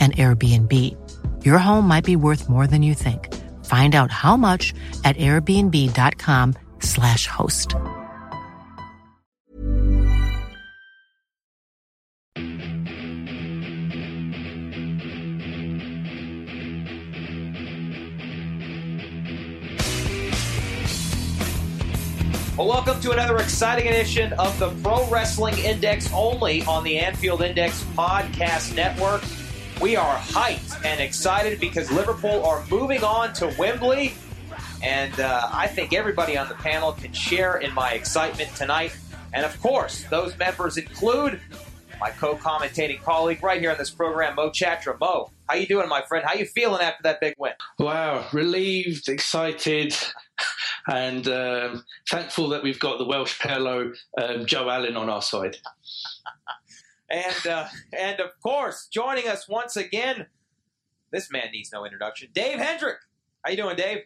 an Airbnb. Your home might be worth more than you think. Find out how much at airbnb.com/slash host. Well, welcome to another exciting edition of the Pro Wrestling Index only on the Anfield Index Podcast Network. We are hyped and excited because Liverpool are moving on to Wembley. And uh, I think everybody on the panel can share in my excitement tonight. And of course, those members include my co-commentating colleague right here on this program, Mo Chatra. Mo, how you doing, my friend? How you feeling after that big win? Wow, relieved, excited, and um, thankful that we've got the Welsh Pirlo, um, Joe Allen, on our side. and uh, and of course, joining us once again, this man needs no introduction, Dave Hendrick. How you doing, Dave?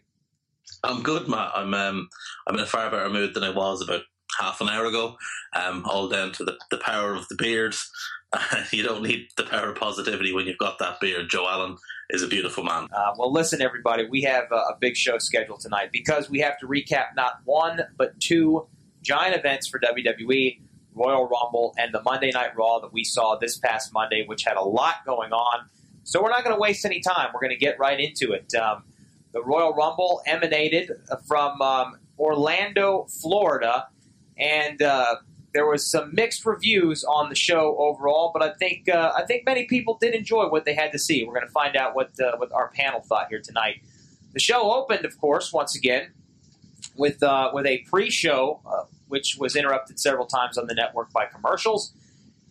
I'm good, Matt. I'm um, I'm in a far better mood than I was about half an hour ago. Um, all down to the, the power of the beard. you don't need the power of positivity when you've got that beard. Joe Allen is a beautiful man. Uh, well, listen, everybody, we have a, a big show scheduled tonight because we have to recap not one but two giant events for WWE. Royal Rumble and the Monday Night Raw that we saw this past Monday, which had a lot going on. So we're not going to waste any time. We're going to get right into it. Um, the Royal Rumble emanated from um, Orlando, Florida, and uh, there was some mixed reviews on the show overall. But I think uh, I think many people did enjoy what they had to see. We're going to find out what uh, what our panel thought here tonight. The show opened, of course, once again with uh, with a pre-show, uh, which was interrupted several times on the network by commercials.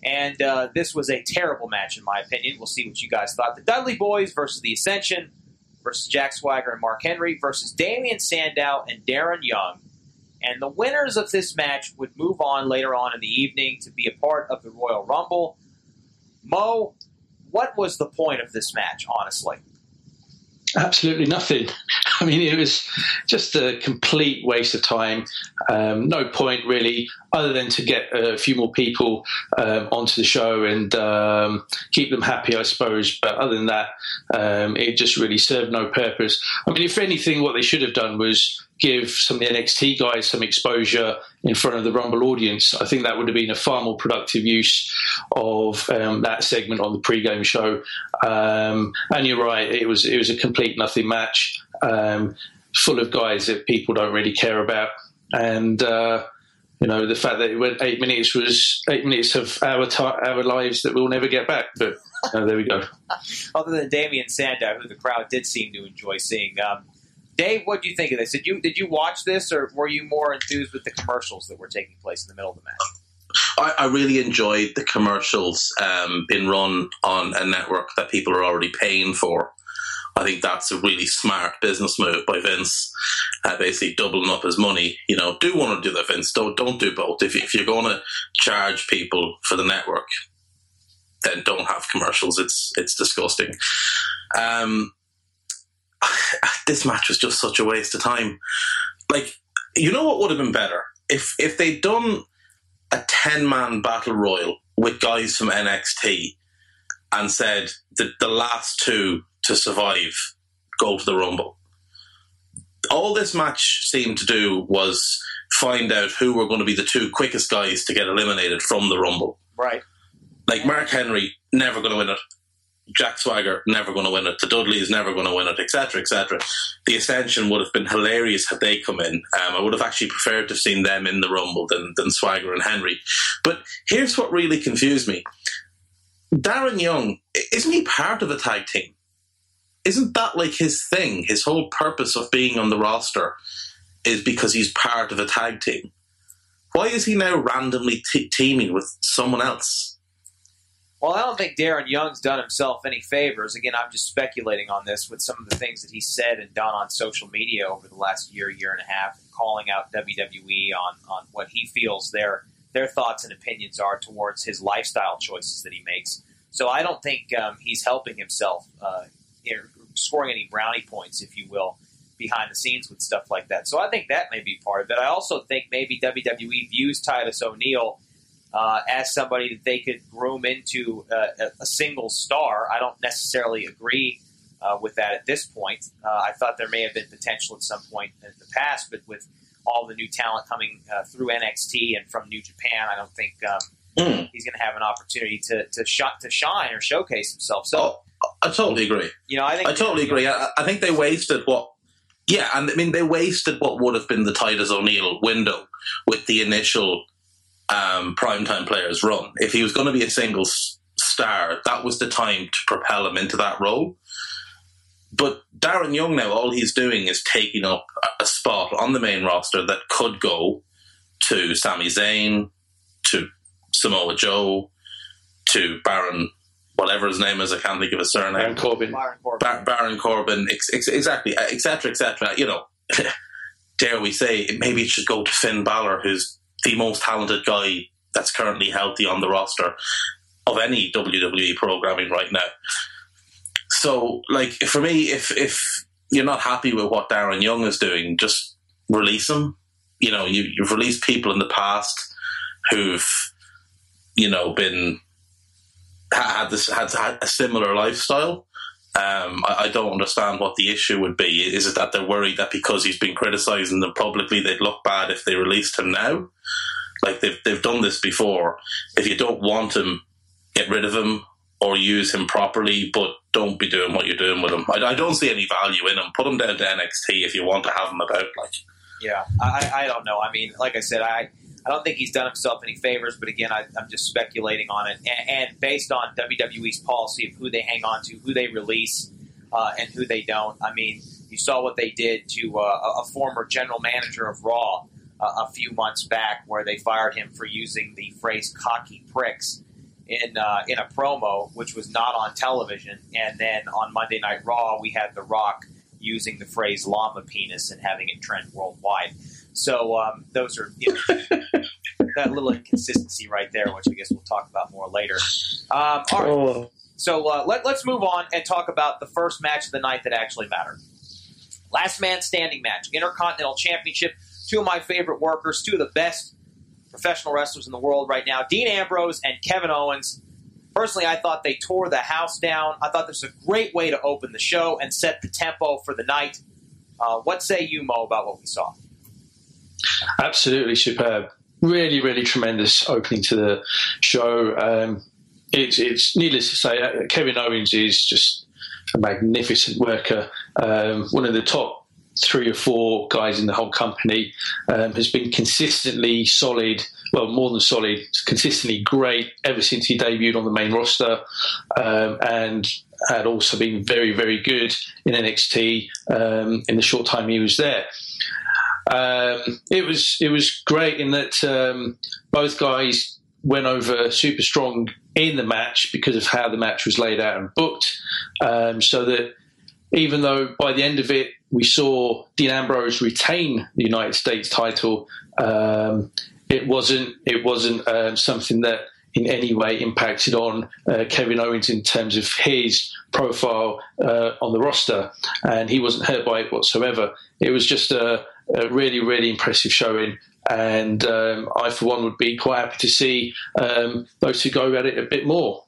And uh, this was a terrible match, in my opinion. We'll see what you guys thought. The Dudley Boys versus the Ascension versus Jack Swagger and Mark Henry versus Damien Sandow and Darren Young. And the winners of this match would move on later on in the evening to be a part of the Royal Rumble. Mo, what was the point of this match, honestly? Absolutely nothing. I mean, it was just a complete waste of time. Um, no point really, other than to get a few more people um, onto the show and um, keep them happy, I suppose. But other than that, um, it just really served no purpose. I mean, if anything, what they should have done was give some of the NXT guys some exposure in front of the Rumble audience. I think that would have been a far more productive use of um, that segment on the pre-game show. Um, and you're right, it was it was a complete nothing match, um, full of guys that people don't really care about, and. Uh, you know the fact that it went eight minutes was eight minutes of our t- our lives that we'll never get back. But uh, there we go. Other than Damien Sandow, who the crowd did seem to enjoy seeing, um, Dave, what do you think of this? Did you did you watch this, or were you more enthused with the commercials that were taking place in the middle of the match? I, I really enjoyed the commercials um, being run on a network that people are already paying for. I think that's a really smart business move by Vince, uh, basically doubling up his money. You know, do one or do the Vince. Don't don't do both. If, if you're going to charge people for the network, then don't have commercials. It's it's disgusting. Um, this match was just such a waste of time. Like, you know what would have been better if if they'd done a ten man battle royal with guys from NXT and said that the last two to survive go to the Rumble. All this match seemed to do was find out who were going to be the two quickest guys to get eliminated from the Rumble. Right. Like Mark Henry, never going to win it. Jack Swagger never going to win it. The Dudley is never going to win it, etc., etc. The Ascension would have been hilarious had they come in. Um, I would have actually preferred to have seen them in the Rumble than, than Swagger and Henry. But here's what really confused me: Darren Young isn't he part of a tag team? Isn't that like his thing? His whole purpose of being on the roster is because he's part of a tag team. Why is he now randomly t- teaming with someone else? Well, I don't think Darren Young's done himself any favors. Again, I'm just speculating on this with some of the things that he said and done on social media over the last year, year and a half, calling out WWE on, on what he feels their their thoughts and opinions are towards his lifestyle choices that he makes. So I don't think um, he's helping himself, uh, scoring any brownie points, if you will, behind the scenes with stuff like that. So I think that may be part of it. I also think maybe WWE views Titus O'Neil uh, as somebody that they could groom into uh, a, single star. I don't necessarily agree uh, with that at this point. Uh, I thought there may have been potential at some point in the past, but with all the new talent coming uh, through NXT and from New Japan, I don't think um, mm. he's going to have an opportunity to to, sh- to shine or showcase himself. So. Oh. I totally agree. You know, I think I totally agree. I, I, think they wasted what yeah, and I mean they wasted what would have been the Titus O'Neil window with the initial um, primetime players run. If he was going to be a single star, that was the time to propel him into that role. But Darren Young now, all he's doing is taking up a spot on the main roster that could go to Sami Zayn, to Samoa Joe, to Baron whatever his name is, I can't think of his surname. Baron Corbin. Baron Corbin. Bar- Baron Corbin, ex- ex- exactly, uh, etc., etc. You know, dare we say, maybe it should go to Finn Balor, who's the most talented guy that's currently healthy on the roster of any WWE programming right now. So, like, for me, if if you're not happy with what Darren Young is doing, just release him. You know, you, you've released people in the past who've, you know, been had this had, had a similar lifestyle. Um, I, I, don't understand what the issue would be. Is it that they're worried that because he's been criticising them publicly, they'd look bad if they released him now? Like they've they've done this before. If you don't want him, get rid of him or use him properly, but don't be doing what you're doing with him. I, I don't see any value in him. Put him down to NXT if you want to have him about. Like, yeah, I, I don't know. I mean, like I said, I I don't think he's done himself any favors, but again, I, am just speculating on it. And, and, based on WWE's policy of who they hang on to, who they release, uh, and who they don't. I mean, you saw what they did to uh, a former general manager of Raw uh, a few months back, where they fired him for using the phrase "cocky pricks" in uh, in a promo, which was not on television. And then on Monday Night Raw, we had The Rock using the phrase "llama penis" and having it trend worldwide. So um, those are you know, that little inconsistency right there, which I guess we'll talk about more later. Um, all right. Oh. So uh, let, let's move on and talk about the first match of the night that actually mattered. Last man standing match, Intercontinental Championship. Two of my favorite workers, two of the best professional wrestlers in the world right now, Dean Ambrose and Kevin Owens. Personally, I thought they tore the house down. I thought this was a great way to open the show and set the tempo for the night. Uh, what say you, Mo, about what we saw? Absolutely superb. Really, really tremendous opening to the show. Um, it's, it's needless to say, uh, Kevin Owens is just a magnificent worker. Um, one of the top three or four guys in the whole company um, has been consistently solid. Well, more than solid, consistently great ever since he debuted on the main roster, um, and had also been very, very good in NXT um, in the short time he was there. Um, it was it was great in that um, both guys went over super strong in the match because of how the match was laid out and booked. Um, so that even though by the end of it we saw Dean Ambrose retain the United States title, um, it wasn't it wasn't uh, something that in any way impacted on uh, Kevin Owens in terms of his profile uh, on the roster, and he wasn't hurt by it whatsoever. It was just a, a really, really impressive showing. And um, I, for one, would be quite happy to see um, those who go at it a bit more.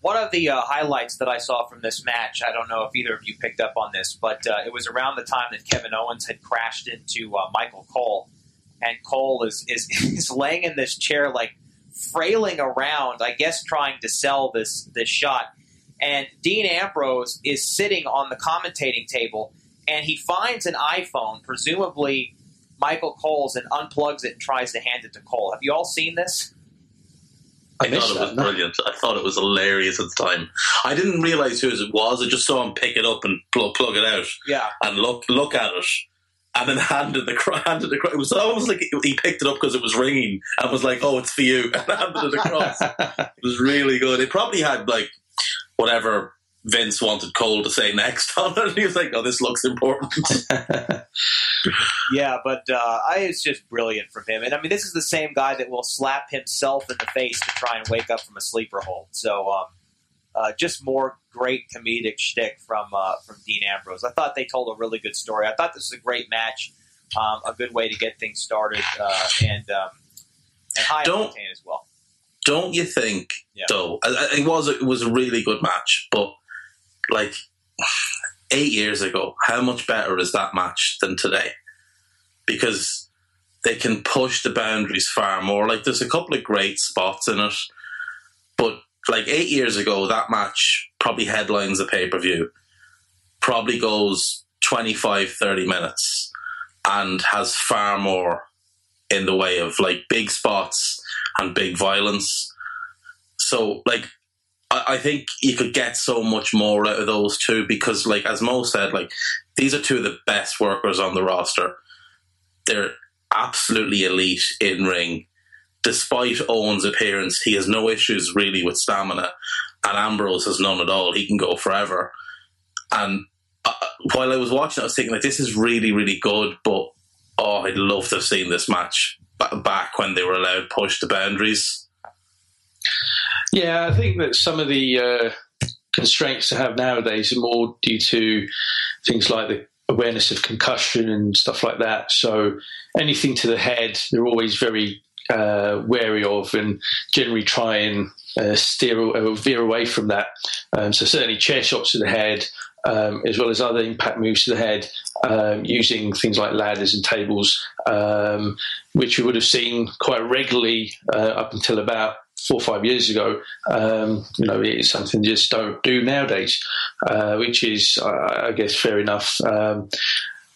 One of the uh, highlights that I saw from this match, I don't know if either of you picked up on this, but uh, it was around the time that Kevin Owens had crashed into uh, Michael Cole, and Cole is, is is laying in this chair, like frailing around, I guess, trying to sell this this shot. and Dean Ambrose is sitting on the commentating table, and he finds an iPhone, presumably Michael Cole's, and unplugs it and tries to hand it to Cole. Have you all seen this? I, I thought it was brilliant. I thought it was hilarious at the time. I didn't realize who it was. I just saw him pick it up and plug, plug it out. Yeah. And look look at it. And then handed the handed the it was almost like he picked it up because it was ringing and was like, "Oh, it's for you," and handed it across. it was really good. It probably had like whatever Vince wanted Cole to say next on it. He was like, "Oh, this looks important." yeah, but uh, I, it's just brilliant from him. And I mean, this is the same guy that will slap himself in the face to try and wake up from a sleeper hold. So, um, uh, just more great comedic shtick from uh, from Dean Ambrose. I thought they told a really good story. I thought this was a great match, um, a good way to get things started, uh, and um, and high don't, as well. Don't you think? Yeah. Though it was it was a really good match, but like eight years ago, how much better is that match than today? Because they can push the boundaries far more. Like there's a couple of great spots in it, but like eight years ago, that match probably headlines a pay per view, probably goes 25, 30 minutes, and has far more in the way of like big spots and big violence. So, like, I, think you could get so much more out of those two because, like, as Mo said, like, these are two of the best workers on the roster. They're absolutely elite in ring. Despite Owen's appearance, he has no issues really with stamina, and Ambrose has none at all. He can go forever. And uh, while I was watching, I was thinking like, this is really, really good. But oh, I'd love to have seen this match back when they were allowed push the boundaries. Yeah, I think that some of the uh, constraints to have nowadays are more due to things like the awareness of concussion and stuff like that. So anything to the head, they're always very uh, wary of and generally try and uh, steer or veer away from that. Um, so certainly chair shots to the head, um, as well as other impact moves to the head, um, using things like ladders and tables, um, which we would have seen quite regularly uh, up until about four or five years ago, um, you know, it's something you just don't do nowadays, uh, which is, I, I, guess, fair enough. Um,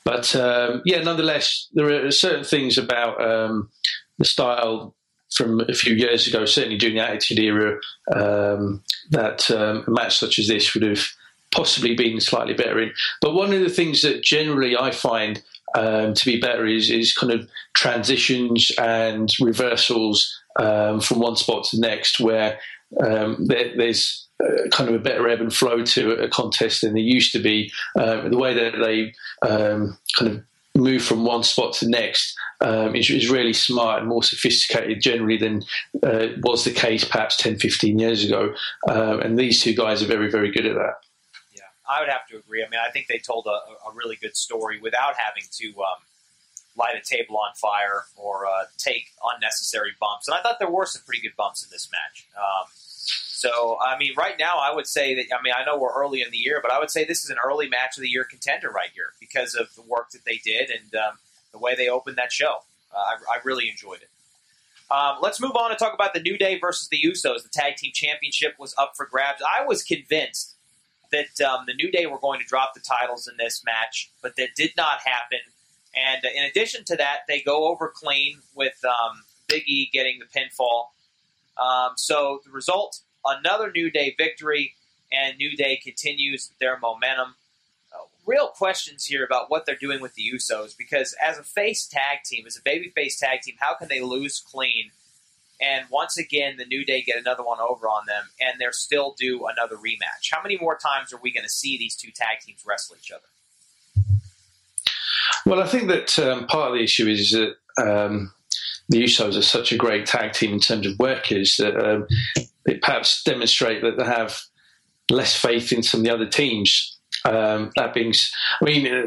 but um, yeah, nonetheless, there are certain things about um, the style from a few years ago, certainly during the Attitude Era, um, that um, a match such as this would have possibly been slightly better in. But one of the things that generally I find um, to be better is is kind of transitions and reversals um, from one spot to the next, where um, there, there's uh, kind of a better ebb and flow to a contest than there used to be. Uh, the way that they um, kind of move from one spot to the next um, is, is, really smart and more sophisticated generally than uh, was the case perhaps 10, 15 years ago. Um, and these two guys are very, very good at that. Yeah, I would have to agree. I mean, I think they told a, a really good story without having to um, light a table on fire or uh, take unnecessary bumps. And I thought there were some pretty good bumps in this match. Um, so, I mean, right now, I would say that, I mean, I know we're early in the year, but I would say this is an early match of the year contender right here because of the work that they did and um, the way they opened that show. Uh, I, I, really enjoyed it. Um, let's move on and talk about the New Day versus the Usos. The Tag Team Championship was up for grabs. I was convinced that um, the New Day were going to drop the titles in this match, but that did not happen. And uh, in addition to that, they go over clean with um, Big E getting the pinfall. Um, so the result another New Day victory, and New Day continues their momentum. Uh, real questions here about what they're doing with the Usos because as a face tag team, as a babyface tag team, how can they lose clean? And once again, the New Day get another one over on them, and they're still due another rematch. How many more times are we going to see these two tag teams wrestle each other? Well, I think that um, part of the issue is that um, the Usos are such a great tag team in terms of workers that um, it perhaps demonstrate that they have less faith in some of the other teams. Um, that being, I mean, uh,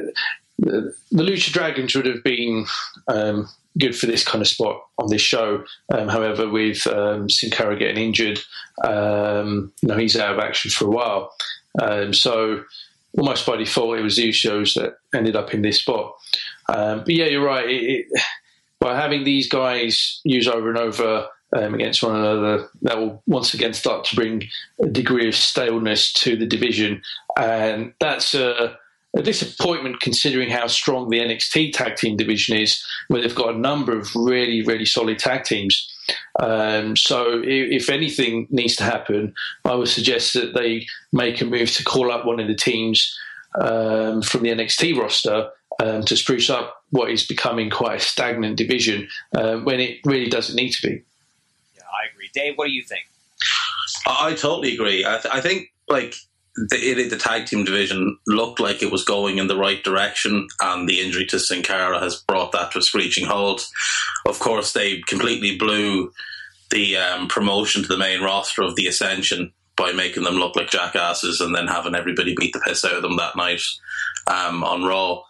the, Lucha Dragons would have been um, good for this kind of spot on this show. Um, however, with um, Sin Cara getting injured, um, you know, he's out of action for a while. Um, so almost by default, it was the Usos that ended up in this spot. Um, but yeah, you're right. It, it, by having these guys use over and over um, against one another, that will once again start to bring a degree of staleness to the division, and that's a, a disappointment considering how strong the NXT tag team division is, where they've got a number of really, really solid tag teams. Um, so, if, anything needs to happen, I would suggest that they make a move to call up one of the teams um, from the NXT roster um, to spruce up what is becoming quite a stagnant division uh, when it really doesn't need to be. Dave, what do you think? I, I totally agree. I, th- I think like the, the, tag team division looked like it was going in the right direction, and the injury to Sin Cara has brought that to a screeching halt. Of course, they completely blew the um, promotion to the main roster of the Ascension by making them look like jackasses and then having everybody beat the piss out of them that night um, on Raw.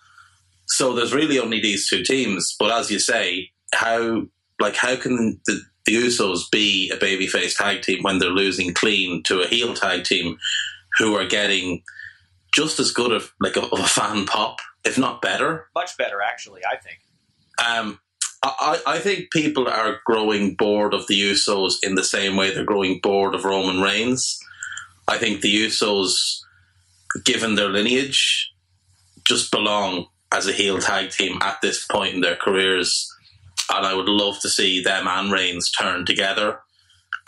So there's really only these two teams. But as you say, how like how can the, the Usos be a babyface tag team when they're losing clean to a heel tag team who are getting just as good of like a, of a fan pop, if not better? Much better, actually. I think. Um, I, I think people are growing bored of the Usos in the same way they're growing bored of Roman Reigns. I think the Usos, given their lineage, just belong as a heel tag team at this point in their careers. And I would love to see them and Reigns turn together.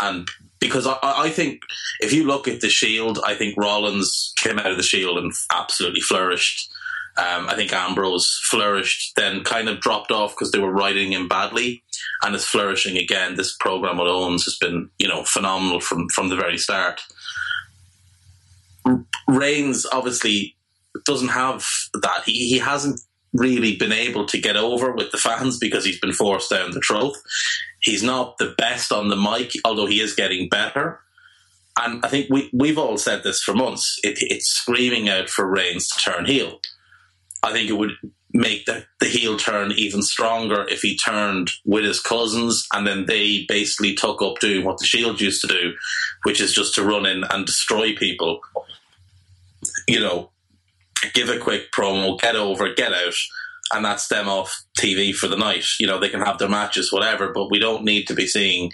And because I, I think if you look at the Shield, I think Rollins came out of the Shield and absolutely flourished. Um, I think Ambrose flourished, then kind of dropped off because they were writing him badly, and is flourishing again. This program with Owens has been, you know, phenomenal from from the very start. Reigns obviously doesn't have that. He he hasn't really been able to get over with the fans because he's been forced down the throat. He's not the best on the mic, although he is getting better. And I think we we've all said this for months. It, it's screaming out for Reigns to turn heel. I think it would make the, the heel turn even stronger if he turned with his cousins and then they basically took up doing what the Shield used to do, which is just to run in and destroy people. You know, give a quick promo, get over, get out, and that's them off TV for the night. You know, they can have their matches, whatever, but we don't need to be seeing,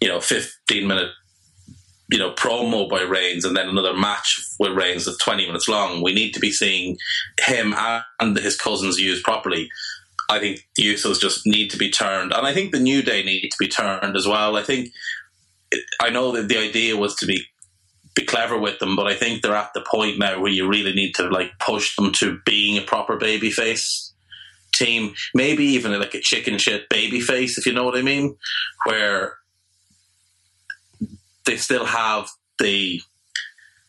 you know, 15 minute, you know, promo by Reigns and then another match with Reigns that's 20 minutes long. We need to be seeing him and his cousins used properly. I think the Usos just need to be turned. And I think the New Day need to be turned as well. I think, I know that the idea was to be be clever with them, but I think they're at the point now where you really need to like push them to being a proper baby face team, maybe even like a chicken shit baby face, if you know what I mean, where they still have the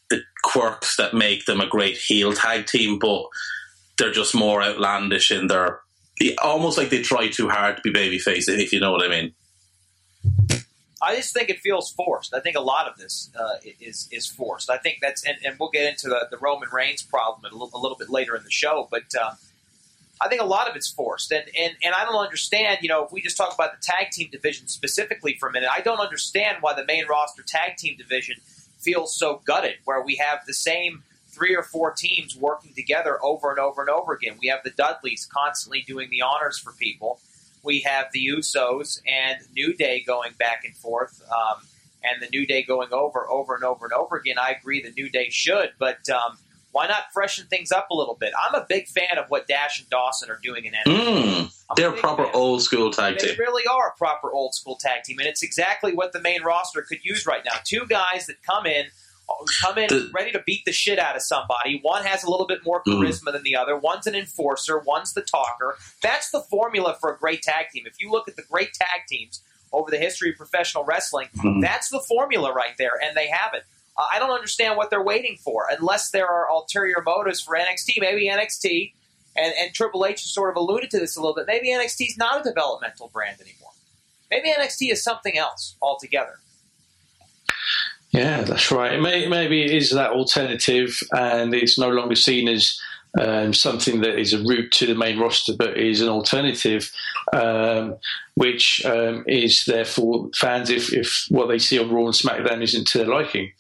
the quirks that make them a great heel tag team, but they're just more outlandish in their almost like they try too hard to be babyface, if you know what I mean. I just think it feels forced. I think a lot of this uh, is is forced. I think that's, and, and we'll get into the, the Roman Reigns problem a little, a little, bit later in the show, but um, I think a lot of it's forced. And, and and I don't understand. You know, if we just talk about the tag team division specifically for a minute, I don't understand why the main roster tag team division feels so gutted, where we have the same three or four teams working together over and over and over again. We have the Dudleys constantly doing the honors for people we have the Usos and New Day going back and forth, um, and the New Day going over, over and over and over again. I agree the New Day should, but um, why not freshen things up a little bit? I'm a big fan of what Dash and Dawson are doing in NXT. Mm, they're a proper fan. old school tag team. They really are a proper old school tag team, and it's exactly what the main roster could use right now. Two guys that come in – come in the, ready to beat the shit out of somebody. One has a little bit more mm-hmm. charisma mm. than the other. One's an enforcer. One's the talker. That's the formula for a great tag team. If you look at the great tag teams over the history of professional wrestling, mm. that's the formula right there, and they have it. Uh, I don't understand what they're waiting for, unless there are ulterior motives for NXT. Maybe NXT and, and Triple H has sort of alluded to this a little bit. Maybe NXT is not a developmental brand anymore. Maybe NXT is something else altogether. Yeah, that's right. May, maybe it is that alternative, and it's no longer seen as um, something that is a route to the main roster, but is an alternative, um, which um, is therefore fans if, if what they see on Raw and SmackDown isn't to their liking.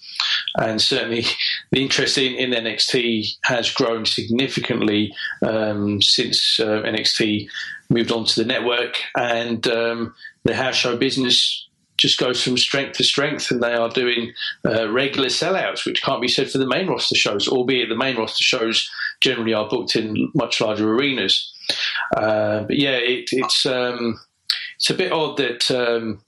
And certainly, the interest in, in NXT has grown significantly um, since uh, NXT moved on to the network, and um, the house show business just goes from strength to strength, and they are doing uh, regular sellouts, which can't be said for the main roster shows, albeit the main roster shows generally are booked in much larger arenas. Uh, but yeah, it, it's um, it's a bit odd that um,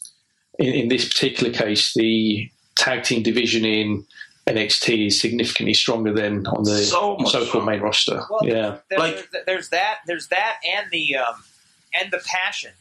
in, in, this particular case, the tag team division in NXT is significantly stronger than on the so so-called main roster. Well, yeah, there, like there's, there's, that, there's that, and the um, and the passion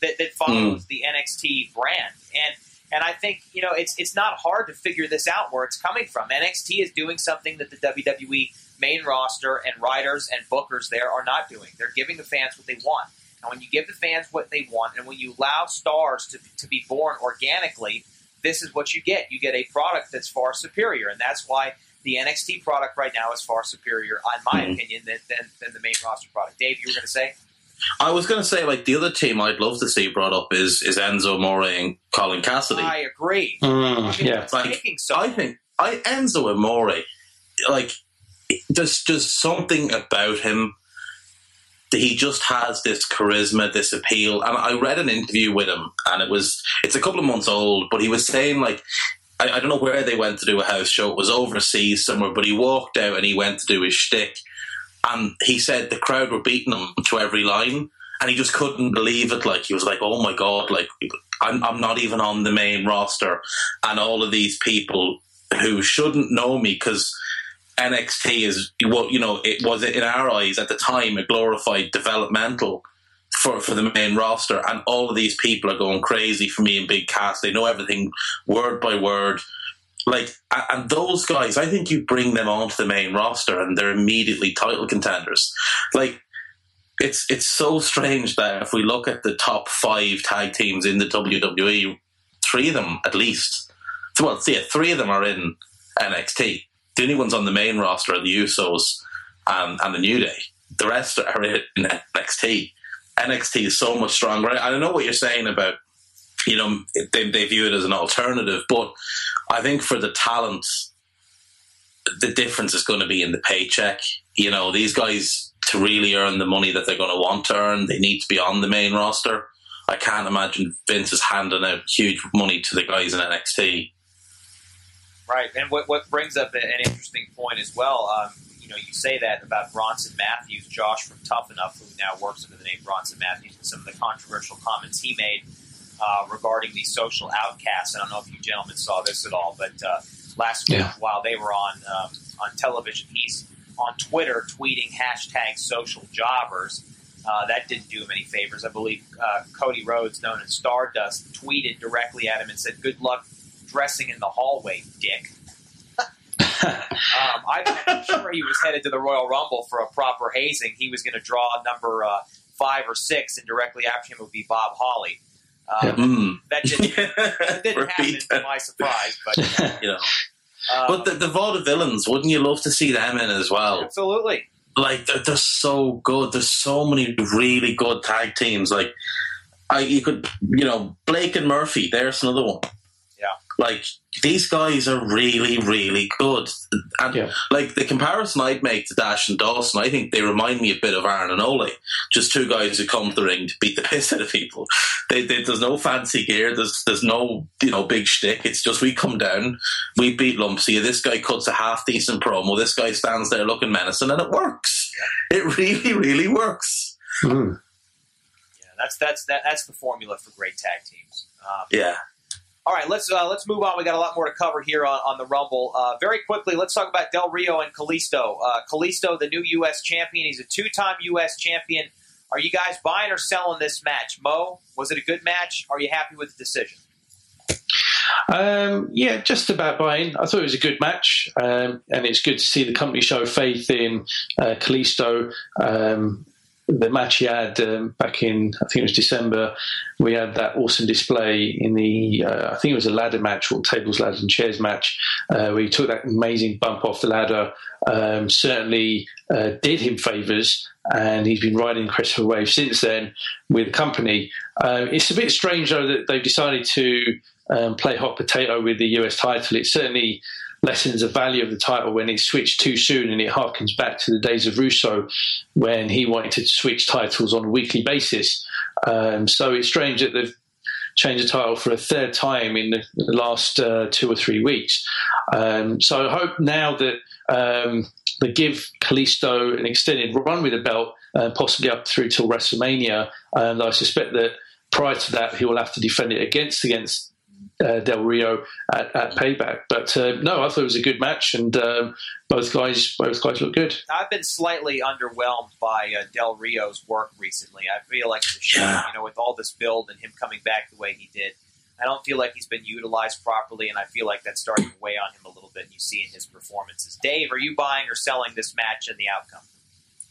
that, that follows mm. the NXT brand, and and I think you know it's it's not hard to figure this out where it's coming from. NXT is doing something that the WWE main roster and writers and bookers there are not doing. They're giving the fans what they want. And when you give the fans what they want, and when you allow stars to, to be born organically, this is what you get. You get a product that's far superior, and that's why the NXT product right now is far superior, in my mm-hmm. opinion, than, than, than, the main roster product. Dave, you were going to say? I was going to say, like the other team I'd love to see brought up is is Enzo Amore and Colin Cassady. I agree. Mm, I mean, yeah, like, so I think I Enzo Amore, like there's just something about him that he just has this charisma, this appeal. And I read an interview with him, and it was it's a couple of months old, but he was saying like I, I, don't know where they went to do a house show. It was overseas somewhere, but he walked out and he went to do his shtick, and he said the crowd were beating him to every line, and he just couldn't believe it. Like he was like, "Oh my god!" Like I'm, I'm not even on the main roster, and all of these people who shouldn't know me because NXT is what you know it was in our eyes at the time a glorified developmental for for the main roster, and all of these people are going crazy for me and Big Cass. They know everything word by word. Like and those guys, I think you bring them onto the main roster and they're immediately title contenders. Like it's it's so strange that if we look at the top five tag teams in the WWE, three of them at least, well, see, three of them are in NXT the only ones on the main roster are the Usos and, and the New Day. The rest are in NXT. NXT is so much stronger. I don't know what you're saying about, you know, they, they view it as an alternative, but I think for the talent, the difference is going to be in the paycheck. You know, these guys to really earn the money that they're going to want to earn, they need to be on the main roster. I can't imagine Vince is handing out huge money to the guys in NXT Right, and what, what brings up an interesting point as well. Um, you know, you say that about Bronson Matthews, Josh from Tough Enough, who now works under the name Bronson Matthews, and some of the controversial comments he made uh, regarding the social outcasts. I don't know if you gentlemen saw this at all, but uh, last week yeah. while they were on um, on television, he's on Twitter tweeting hashtag social jobbers. Uh, that didn't do him any favors. I believe uh, Cody Rhodes, known as Stardust, tweeted directly at him and said, "Good luck dressing in the hallway, dick. um, I'm sure he was headed to the Royal Rumble for a proper hazing. He was going to draw number uh, five or six, and directly after him would be Bob Holly. Um, mm. That didn't, that didn't happen to my surprise, but you know. Um, but the, the Vaudevillains, wouldn't you love to see them in as well? Absolutely. Like they're, they're so good. There's so many really good tag teams. Like I, you could, you know, Blake and Murphy. There's another one. Like these guys are really, really good. And yeah. like the comparison I'd make to Dash and Dawson, I think they remind me a bit of Arn and Ole. Just two guys who come to the ring to beat the piss out of people. They, they, there's no fancy gear. There's there's no you know big shtick. It's just we come down, we beat Lumpsy. This guy cuts a half decent promo. This guy stands there looking menacing, and it works. It really, really works. Mm. Yeah, that's that's that, that's the formula for great tag teams. Um, yeah. All right, let's uh, let's move on. We got a lot more to cover here on, on the Rumble. Uh, very quickly, let's talk about Del Rio and Kalisto. Uh, Kalisto, the new U.S. champion, he's a two-time U.S. champion. Are you guys buying or selling this match? Mo, was it a good match? Are you happy with the decision? Um, yeah, just about buying. I thought it was a good match, um, and it's good to see the company show faith in uh, Kalisto. Um, the match he had um, back in, I think it was December, we had that awesome display in the, uh, I think it was a ladder match or tables, ladders, and chairs match, uh, where he took that amazing bump off the ladder. Um, certainly uh, did him favours, and he's been riding a wave since then with the company. Um, it's a bit strange, though, that they've decided to um, play hot potato with the US title. It's certainly lessens the value of the title when it's switched too soon, and it harkens back to the days of Russo when he wanted to switch titles on a weekly basis. Um, so it's strange that they've changed the title for a third time in the, the last uh, two or three weeks. Um, so I hope now that um, they give Kalisto an extended run with the belt, uh, possibly up through till WrestleMania, and I suspect that prior to that he will have to defend it against against uh, Del Rio at, at Payback. But uh, no, I thought it was a good match, and um, both guys both guys look good. I've been slightly underwhelmed by uh, Del Rio's work recently. I feel like the show, Yeah. you know, with all this build and him coming back the way he did, I don't feel like he's been utilized properly, and I feel like that's starting to weigh on him a little bit. And you see in his performances. Dave, are you buying or selling this match and the outcome?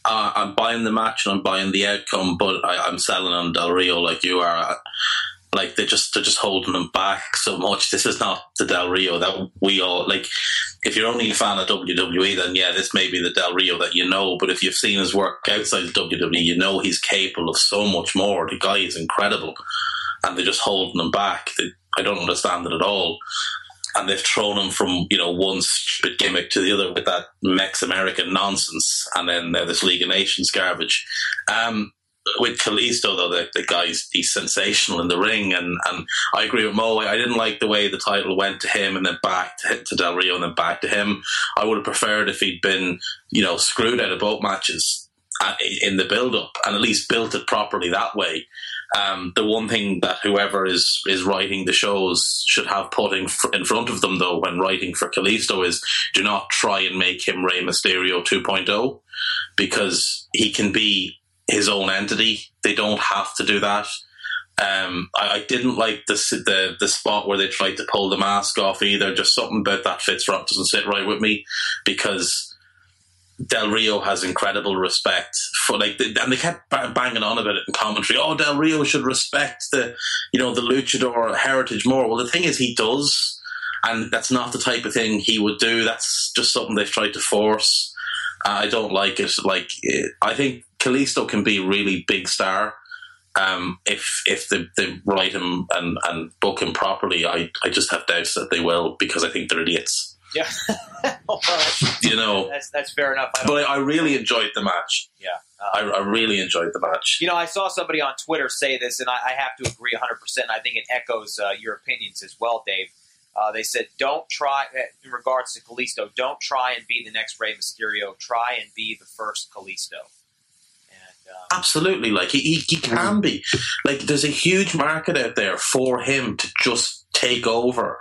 uh, I'm buying the match and I'm buying the outcome, but I, I'm selling on Del Rio like you are. Like they're just they're just holding them back so much. This is not the Del Rio that we all like. If you're only a fan of WWE, then yeah, this may be the Del Rio that you know. But if you've seen his work outside of WWE, you know he's capable of so much more. The guy is incredible, and they're just holding him back. They, I don't understand it at all and they've thrown him from you know one stupid gimmick to the other with that Mex American nonsense, and then uh, this League of Nations garbage. Um, with Kalisto, though, the, the guy's he's sensational in the ring, and, and I agree with Mo. I didn't like the way the title went to him, and then back to, to Del Rio, and then back to him. I would have preferred if he'd been, you know, screwed out of both matches uh, in the build-up, and at least built it properly that way. Um, the one thing that whoever is is writing the shows should have put in, fr- in front of them, though, when writing for Kalisto, is do not try and make him Rey Mysterio 2.0 because he can be his own entity. They don't have to do that. Um, I, I didn't like the, the the spot where they tried to pull the mask off either. Just something about that fits right doesn't sit right with me because Del Rio has incredible respect for like, the, and they kept banging on about it in commentary. Oh, Del Rio should respect the, you know, the luchador heritage more. Well, the thing is, he does, and that's not the type of thing he would do. That's just something they've tried to force. Uh, I don't like it. Like, I think Kalisto can be a really big star. Um, if if they, they write him and, and book him properly, I, I just have doubts that they will because I think they're idiots. Yeah, well, You know, that's that's fair enough. I but I, I really enjoyed the match. yeah. Uh, I, I really enjoyed the match. You know, I saw somebody on Twitter say this, and I, I have to agree 100%. I think it echoes uh, your opinions as well, Dave. Uh, they said, don't try, uh, in regards to Kalisto, don't try and be the next Rey Mysterio. Try and be the first Kalisto. Absolutely, like he, he, he mm. can be. Like there's a huge market out there for him to just take over.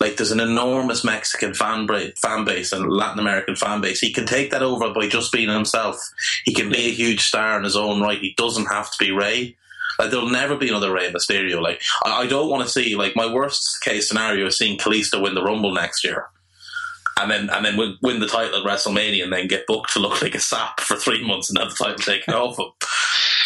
Like there's an enormous Mexican fan base, fan base and Latin American fan base. He can take that over by just being himself. He can be a huge star in his own right. He doesn't have to be Rey. Like there'll never be another Rey Mysterio. Like I, I don't want to see like my worst case scenario is seeing Kalisto win the Rumble next year. And then and then win, win the title at WrestleMania and then get booked to look like a sap for three months and have the title taken off him.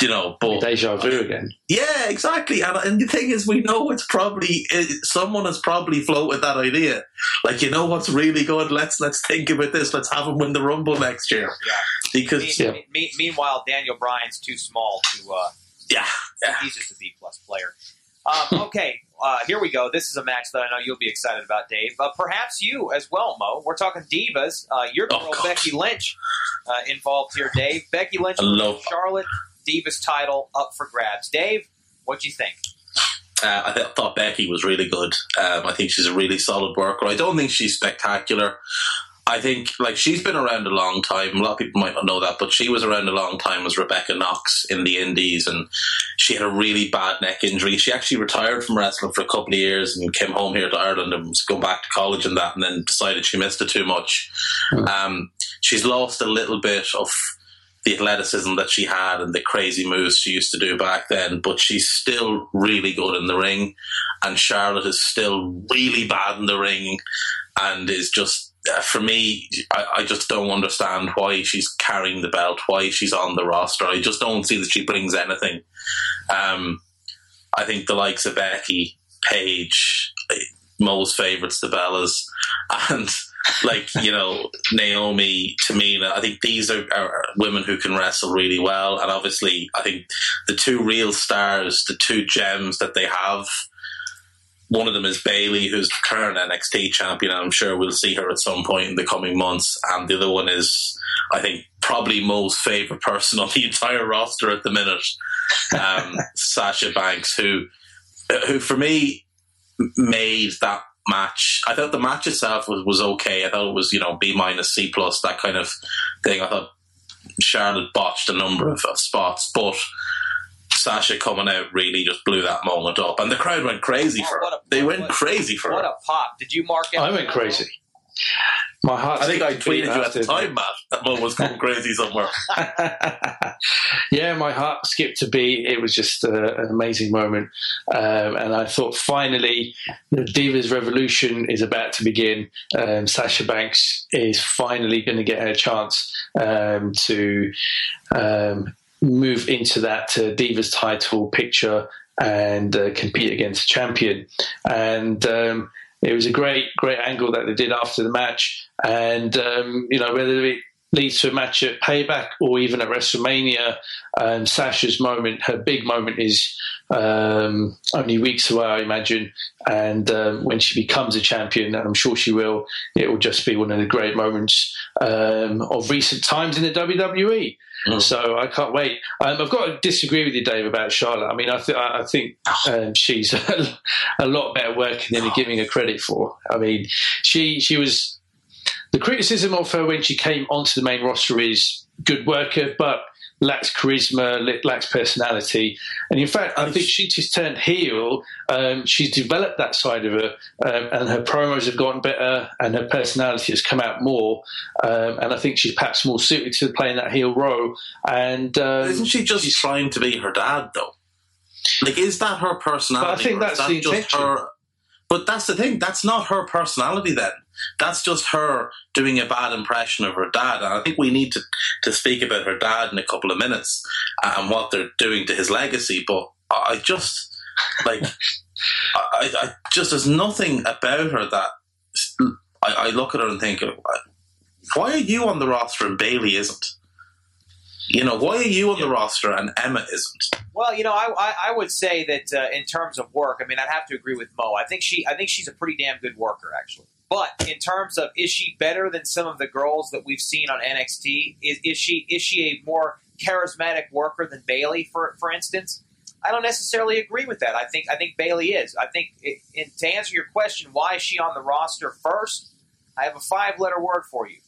You know, but Deja vu again. yeah, exactly. And, and the thing is, we know it's probably it, someone has probably floated that idea. Like, you know what's really good? Let's let's think about this. Let's have him win the Rumble next year. yeah. Because Me- Yeah. me- meanwhile, Daniel Bryan's too small to. Uh, yeah, yeah. He's just a B plus player. Um, okay, uh, here we go. This is a match that I know you'll be excited about, Dave. Uh, perhaps you as well, Mo. We're talking divas. Uh, your Oh, girl God. Becky Lynch uh, involved here, Dave. Becky Lynch, Charlotte Divas title up for grabs. Dave, what do you think? Uh, I th- thought Becky was really good. Um, I think she's a really solid worker. I don't think she's spectacular. I think like she's been around a long time. A lot of people might not know that, but she was around a long time as Rebecca Knox in the Indies, and she had a really bad neck injury. She actually retired from wrestling for a couple of years and came home here to Ireland and was going back to college and that, and then decided she missed it too much. Um, she's lost a little bit of the athleticism that she had and the crazy moves she used to do back then, but she's still really good in the ring. And Charlotte is still really bad in the ring and is just, for me, I, I just don't understand why she's carrying the belt, why she's on the roster. I just don't see that she brings anything. Um, I think the likes of Becky, Paige, Mo's favourites, the Bellas, and like you know Naomi, Tamina. I think these are, are women who can wrestle really well, and obviously, I think the two real stars, the two gems that they have. One of them is Bayley, who's the current NXT champion, and I'm sure we'll see her at some point in the coming months. And the other one is, I think, probably Mo's favorite person on the entire roster at the minute, um, Sasha Banks, who who for me made that match. I thought the match itself was, was okay. I thought it was you know B minus C plus that kind of thing. I thought Charlotte botched a number of, of spots, but. Sasha coming out really just blew that moment up, and the crowd went crazy Oh, for her. a- they what- went crazy for it. What her. a pop! Did you mark? It? I went crazy. My heart. I think I skipped a beat tweeted you at the time, Matt. That moment was going crazy somewhere. yeah, my heart skipped a beat. It was just uh, an amazing moment, um, and I thought finally the Divas Revolution is about to begin. Um, Sasha Banks is finally going to get her chance um, to um, move into that uh, Divas title picture and uh, compete against champion. And um, it was a great, great angle that they did after the match. And um, you know whether it leads to a match at Payback or even at WrestleMania. And Sasha's moment, her big moment, is um, only weeks away, I imagine. And um, when she becomes a champion, and I'm sure she will, it will just be one of the great moments um, of recent times in the WWE. Mm. So I can't wait. Um, I've got to disagree with you, Dave, about Charlotte. I mean, I, th- I think um, she's a lot better worker than you're giving her credit for. I mean, she she was the criticism of her when she came onto the main roster is good worker, but lacks charisma, lacks personality. And in fact, I think she just turned heel. Um, she's developed that side of her, um, and her promos have gotten better, and her personality has come out more. Um, and I think she's perhaps more suited to playing that heel role. And um, Isn't she just she's- trying to be her dad, though? Like, is that her personality? I think that's that the just intention. her? But that's the thing. That's not her personality. Then that's just her doing a bad impression of her dad. And I think we need to to speak about her dad in a couple of minutes and what they're doing to his legacy. But I just like, I, I just there's nothing about her that I, I look at her and think, why are you on the roster and Bayley isn't? You know, why are you on the roster and Emma isn't? Well, you know, I, I, I would say that uh, in terms of work, I mean, I'd have to agree with Mo. I think she, I think she's a pretty damn good worker, actually. But in terms of is she better than some of the girls that we've seen on NXT? Is, is she is she a more charismatic worker than Bayley, for for instance? I don't necessarily agree with that. I think I think Bayley is. I think it, and to answer your question, why is she on the roster first? I have a five letter word for you: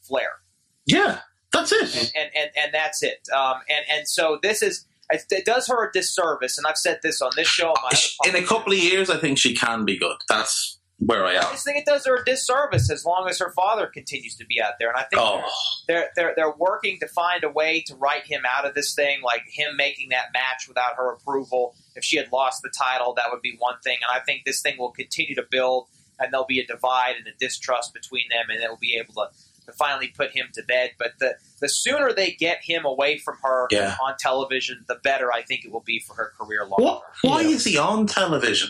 flair Yeah, that's it. and and, and that's it. Um, and and so this is it, it does her a disservice, and I've said this on this show. on My other In a couple of years, I think she can be good. That's where I I just think it does her a disservice as long as her father continues to be out there, and I think Oh, they're they're they're working to find a way to write him out of this thing, like him making that match without her approval. If she had lost the title, that would be one thing, and I think this thing will continue to build, and there'll be a divide and a distrust between them, and they'll be able to. To finally put him to bed, but the the sooner they get him away from her Yeah. on television, the better I think it will be for her career long. Why Yeah. is he on television?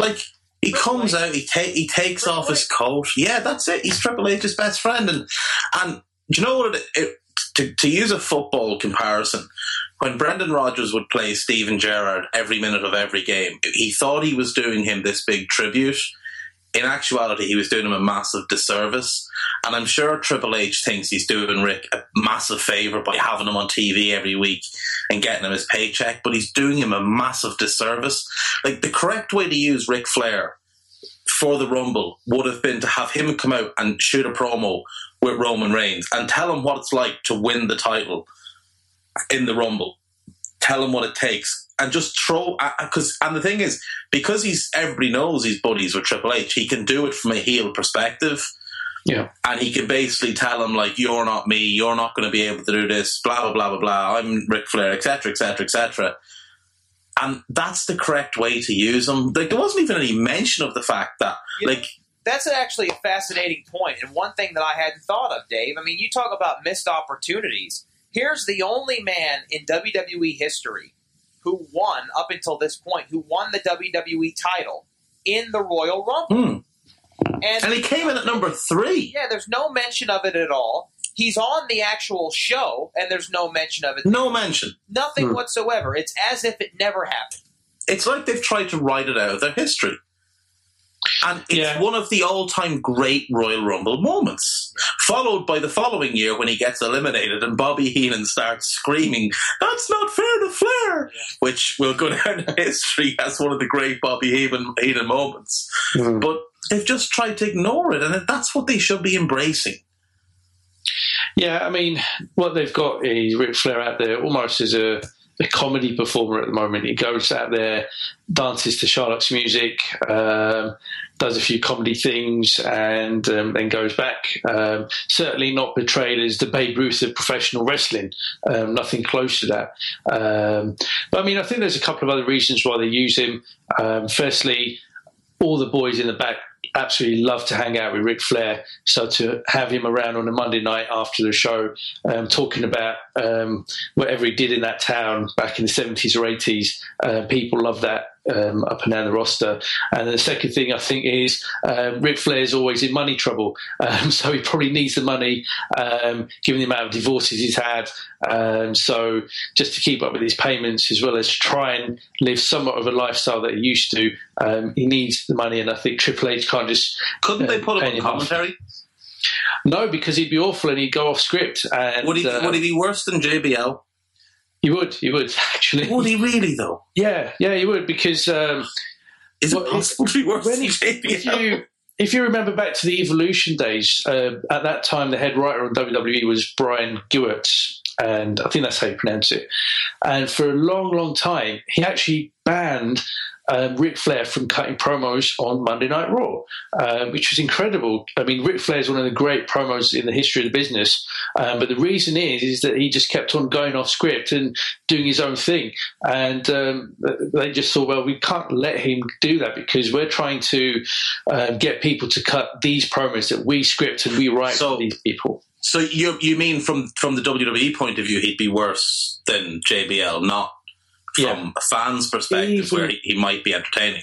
Like he Triple comes H. out, he ta- he takes Triple off his coat. Yeah, that's it. He's Triple H's best friend, and and do you know what? It, it, to to use a football comparison, when Brendan Rodgers would play Steven Gerrard every minute of every game, he thought he was doing him this big tribute. In actuality, he was doing him a massive disservice. And I'm sure Triple H thinks he's doing Ric a massive favour by having him on TV every week and getting him his paycheck, but he's doing him a massive disservice. Like, the correct way to use Ric Flair for the Rumble would have been to have him come out and shoot a promo with Roman Reigns and tell him what it's like to win the title in the Rumble. Tell him what it takes and just throw because and the thing is because he's everybody knows he's buddies with Triple H he can do it from a heel perspective Yeah. and he can basically tell him like you're not me you're not going to be able to do this blah blah blah blah blah I'm Ric Flair etc etc etc and that's the correct way to use him like there wasn't even any mention of the fact that You know, like that's actually a fascinating point and one thing that I hadn't thought of, Dave. I mean, you talk about missed opportunities. Here's the only man in WWE history who won up until this point, who won the WWE title in the Royal Rumble. hmm. And, and he came in at number three yeah, there's no mention of it at all. He's on the actual show, and there's no mention of it. no mention Nothing Hmm. whatsoever. It's as if it never happened. it's like they've tried to write it out of their history And it's Yeah. one of the all-time great Royal Rumble moments, followed by the following year when he gets eliminated and Bobby Heenan starts screaming, "That's not fair to Flair," which will go down in history as one of the great Bobby Heenan, Heenan moments. Mhm. But they've just tried to ignore it, and that's what they should be embracing. Yeah, I mean, what they've got is Ric Flair out there almost as a, a comedy performer at the moment. He goes out there, dances to Charlotte's music, um, does a few comedy things, and um, then goes back. Um, certainly not portrayed as the Babe Ruth of professional wrestling. Um, nothing close to that. Um, but I mean, I think there's a couple of other reasons why they use him. Um, firstly, all the boys in the back absolutely love to hang out with Ric Flair. So to have him around on a Monday night after the show, um, talking about um, whatever he did in that town back in the 70s or 80s, uh, people love that. Um, up and down the roster, and the second thing I think is um, Ric Flair's always in money trouble, um, so he probably needs the money, um, given the amount of divorces he's had. Um, so just to keep up with his payments, as well as try and live somewhat of a lifestyle that he used to, um, he needs the money, and I think Triple H can't just Couldn't they uh, put pay him on off. commentary? No, because he'd be awful and he'd go off script. And Would he? uh, would he be worse than JBL? He would, you would actually. Would he really though? Yeah, yeah, he would because um, Is Well, it possible to be worse when he- if you if you remember back to the Evolution days, uh, at that time the head writer on WWE was Brian Gewirtz, and I think that's how you pronounce it. And for a long, long time, he actually banned um, Ric Flair from cutting promos on Monday Night Raw, uh, which was incredible. I mean, Ric Flair is one of the great promos in the history of the business, um, but the reason is is that he just kept on going off script and doing his own thing, and um, they just thought, well, we can't let him do that because we're trying to uh, get people to cut these promos that we script and we write So- for these people. So you you mean from from the WWE point of view, he'd be worse than JBL, not from Yeah. a fan's perspective, Even- where he, he might be entertaining.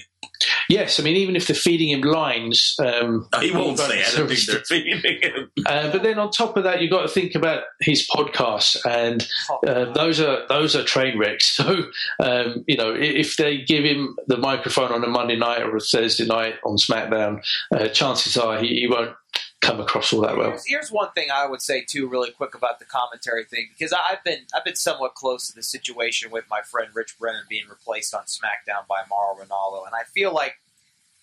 Yes, I mean, even if they're feeding him lines, um, He won't say anything they're feeding him. Uh, but then on top of that, you've got to think about his podcasts, and uh, those are those are train wrecks. So um, you know, if they give him the microphone on a Monday night or a Thursday night on SmackDown, uh, chances are he, he won't come across all that well. Here's, here's one thing I would say too, really quick about the commentary thing, because I've been I've been somewhat close to the situation with my friend Rich Brennan being replaced on SmackDown by Mauro Ranallo, and I feel like,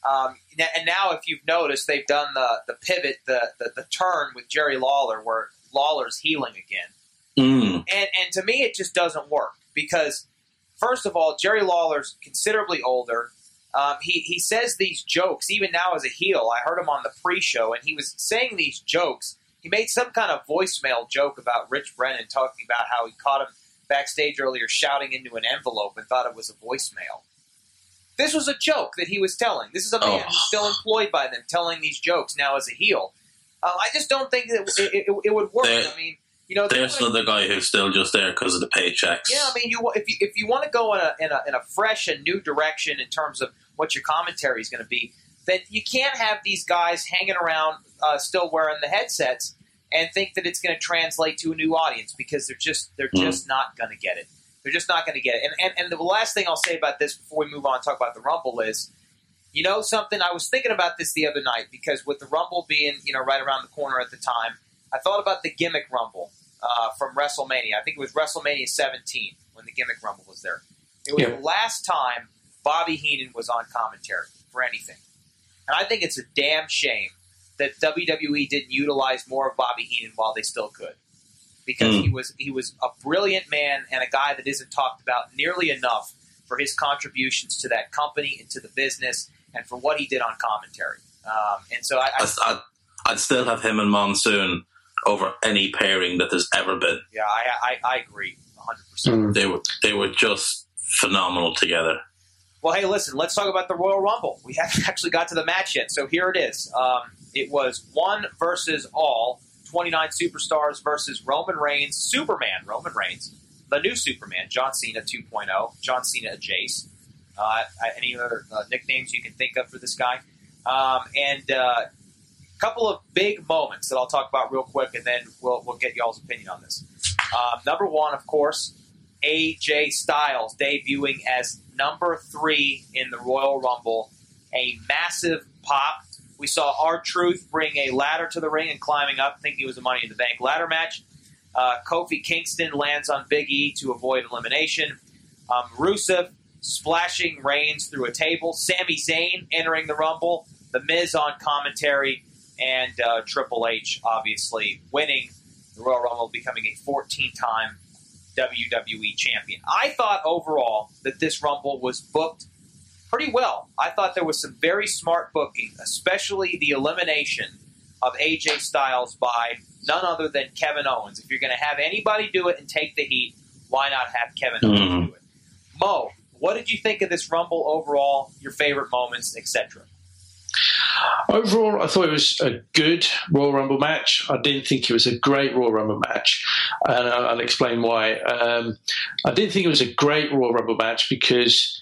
um, and now if you've noticed, they've done the the pivot, the the, the turn with Jerry Lawler, where Lawler's heeling again. Mm. And and to me, it just doesn't work because first of all, Jerry Lawler's considerably older. Um, he he says these jokes even now as a heel. I heard him on the pre-show, and he was saying these jokes. He made some kind of voicemail joke about Rich Brennan talking about how he caught him backstage earlier shouting into an envelope and thought it was a voicemail. This was a joke that he was telling. This is a man Oh. who's still employed by them telling these jokes now as a heel. Um, I just don't think that it, it, it would work. I mean, you know, There's another guy who's still just there because of the paychecks. yeah, I mean, you if you if you want to go in a, in a in a fresh and new direction in terms of what your commentary is going to be, then you can't have these guys hanging around uh, still wearing the headsets and think that it's going to translate to a new audience because they're just they're Mm. just not going to get it. They're just not going to get it. And, and and the last thing I'll say about this before we move on and talk about the Rumble is, you know, something I was thinking about this the other night because with the Rumble being you know right around the corner at the time, I thought about the gimmick Rumble uh, from WrestleMania. I think it was WrestleMania 17 when the gimmick Rumble was there. It was Yeah. the last time Bobby Heenan was on commentary for anything. And I think it's a damn shame that WWE didn't utilize more of Bobby Heenan while they still could. Because Mm. he was he was a brilliant man and a guy that isn't talked about nearly enough for his contributions to that company and to the business and for what he did on commentary. Um, and so I, I I'd still have him and Monsoon over any pairing that there's ever been. yeah, I, I, I agree 100%. Mm. They were they were just phenomenal together. Well, hey, listen, let's talk about the Royal Rumble. We haven't actually got to the match yet, so here it is. Um, it was one versus all, 29 superstars versus Roman Reigns, Superman Roman Reigns, the new Superman, John Cena 2.0, John Cena Jace. Uh, any other uh, nicknames you can think of for this guy? Um, and uh, couple of big moments that I'll talk about real quick, and then we'll, we'll get y'all's opinion on this. Um, number one, of course, AJ Styles debuting as number three in the Royal Rumble, a massive pop. We saw R-Truth bring a ladder to the ring and climbing up, thinking it was a Money in the Bank ladder match. Uh, Kofi Kingston lands on Big E to avoid elimination. Um, Rusev splashing Reigns through a table. Sami Zayn entering the Rumble. The Miz on commentary. And uh, Triple H, obviously, winning the Royal Rumble, becoming a 14 time WWE champion. I thought overall that this Rumble was booked pretty well. I thought there was some very smart booking, especially the elimination of AJ Styles by none other than Kevin Owens. If you're going to have anybody do it and take the heat, why not have Kevin Owens mm-hmm. do it? Mo, what did you think of this Rumble overall? Your favorite moments, etc. Overall, I thought it was a good Royal Rumble match. I didn't think it was a great Royal Rumble match, and I'll explain why. Um, I didn't think it was a great Royal Rumble match because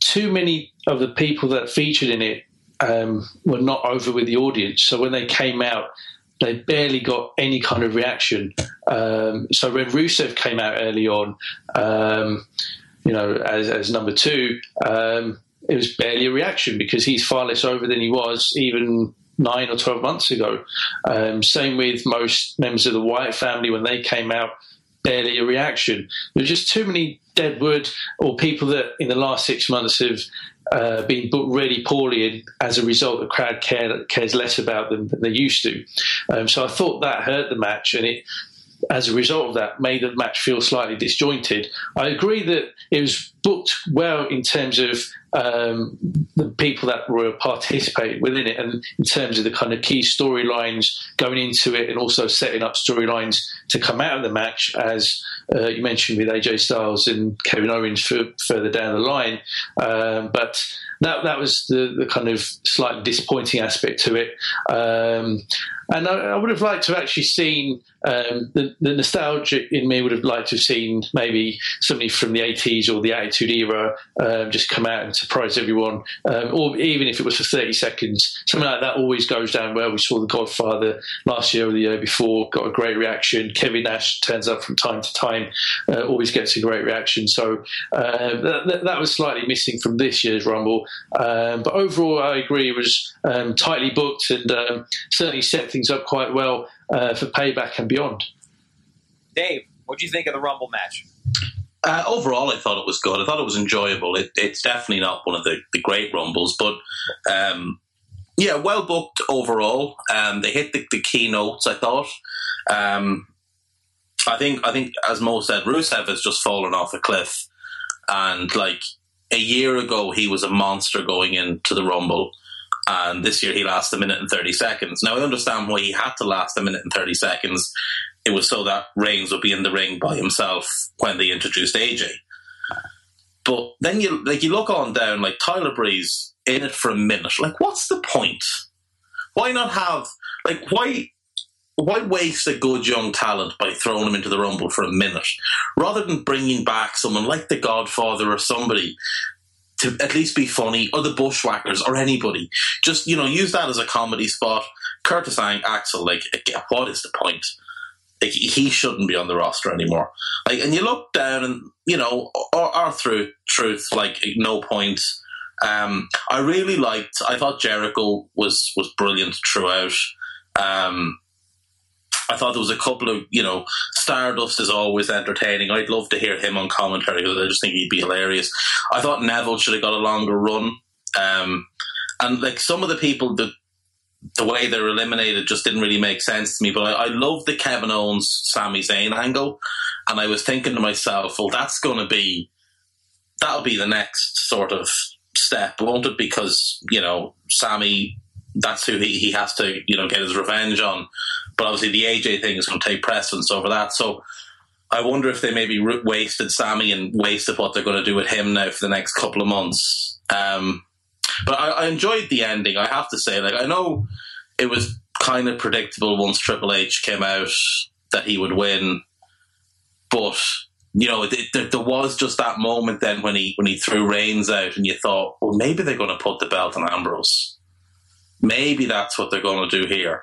too many of the people that featured in it um, were not over with the audience. So when they came out, they barely got any kind of reaction. Um, so when Rusev came out early on, um, you know, as, as number two, um, it was barely a reaction because he's far less over than he was even nine or 12 months ago. Um, same with most members of the Wyatt family when they came out, barely a reaction. There's just too many deadwood or people that in the last six months have uh, been booked really poorly, and as a result, the crowd care, cares less about them than they used to. Um, so I thought that hurt the match, and it as a result of that, made the match feel slightly disjointed. I agree that it was booked well in terms of um, the people that were participating within it, and in terms of the kind of key storylines going into it, and also setting up storylines to come out of the match, as uh, you mentioned with AJ Styles and Kevin Owens for, further down the line. Um, but that that was the, the kind of slightly disappointing aspect to it. Um, and I, I, would have liked to have actually seen um, the, the, nostalgia in me would have liked to have seen maybe somebody from the 80s or the Attitude Era um, just come out and surprise everyone, um, or even if it was for 30 seconds. Something like that always goes down well. We saw The Godfather last year or the year before, got a great reaction. Kevin Nash turns up from time to time, uh, always gets a great reaction. So uh, that, that, was slightly missing from this year's Rumble. Um, but overall, I agree, it was um, tightly booked and certainly set things up quite well uh, for payback and beyond. Dave, what do you think of the Rumble match? Uh, overall, I thought it was good. I thought it was enjoyable. It, it's definitely not one of the, the great Rumbles, but um, yeah, well booked overall. Um, they hit the, the key notes. I thought. Um, I think I think as Mo said, Rusev has just fallen off a cliff, and like a year ago, he was a monster going into the Rumble and this year he lasted a minute and 30 seconds. Now, I understand why he had to last a minute and 30 seconds. It was so that Reigns would be in the ring by himself when they introduced AJ. But then you like you look on down like Tyler Breeze in it for a minute. Like, what's the point? Why not have like why why waste a good young talent by throwing him into the rumble for a minute rather than bringing back someone like the Godfather or somebody to at least be funny, or the Bushwhackers, or anybody. Just you know, use that as a comedy spot. Curtis Ang, Axel, like, what is the point? Like, he shouldn't be on the roster anymore. Like, and you look down, and you know, or, or through truth, like, no point. Um, I really liked. I thought Jericho was was brilliant throughout. Um, I thought there was a couple of, you know, Stardust is always entertaining. I'd love to hear him on commentary because I just think he'd be hilarious. I thought Neville should have got a longer run. Um, and like some of the people, the the way they're eliminated just didn't really make sense to me. But I, I love the Kevin Owens Sami Zayn angle, and I was thinking to myself, well, that's going to be that'll be the next sort of step, won't it? Because you know, Sami, that's who he, he has to you know get his revenge on. But obviously, the AJ thing is going to take precedence over that. So I wonder if they maybe wasted Sami and wasted what they're going to do with him now for the next couple of months. Um, but I, I, enjoyed the ending. I have to say, like I know it was kind of predictable once Triple H came out that he would win, but you know, it, it, there was just that moment then when he when he threw Reigns out, and you thought, well, maybe they're going to put the belt on Ambrose. Maybe that's what they're going to do here.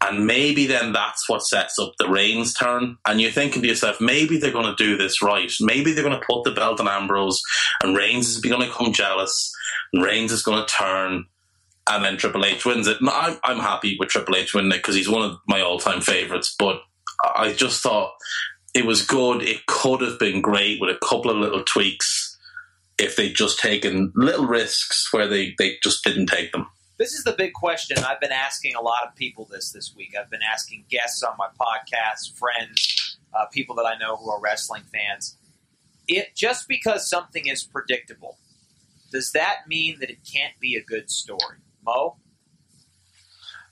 And maybe then that's what sets up the Reigns turn. And you're thinking to yourself, maybe they're going to do this right. Maybe they're going to put the belt on Ambrose, and Reigns is going to come jealous, and Reigns is going to turn. and then Triple H wins it. And I'm I'm happy with Triple H winning it because he's one of my all time favorites. But I just thought it was good. It could have been great with a couple of little tweaks if they'd just taken little risks where they, they just didn't take them. This is the big question. I've been asking a lot of people this this week. I've been asking guests on my podcast, friends, uh, people that I know who are wrestling fans. It just because something is predictable, does that mean that it can't be a good story? Mo?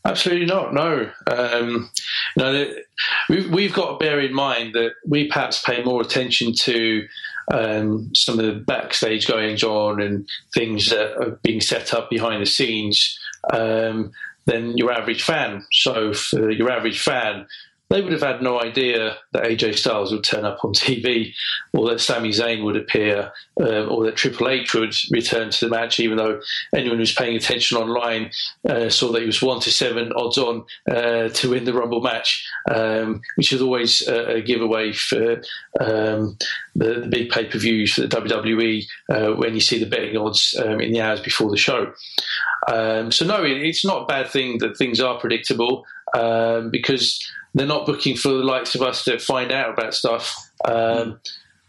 Absolutely not. No. Um, no, we've, we've got to bear in mind that we perhaps pay more attention to um, some of the backstage goings on and things that are being set up behind the scenes um, than your average fan. So, for your average fan, they would have had no idea that AJ Styles would turn up on TV, or that Sami Zayn would appear, uh, or that Triple H would return to the match. Even though anyone who's paying attention online uh, saw that he was one to seven odds on uh, to win the Rumble match, um, which is always a, a giveaway for um, the, the, big pay per views for the WWE uh, when you see the betting odds um, in the hours before the show. Um, so no, it, it's not a bad thing that things are predictable um, because they're not booking for the likes of us to find out about stuff. Um,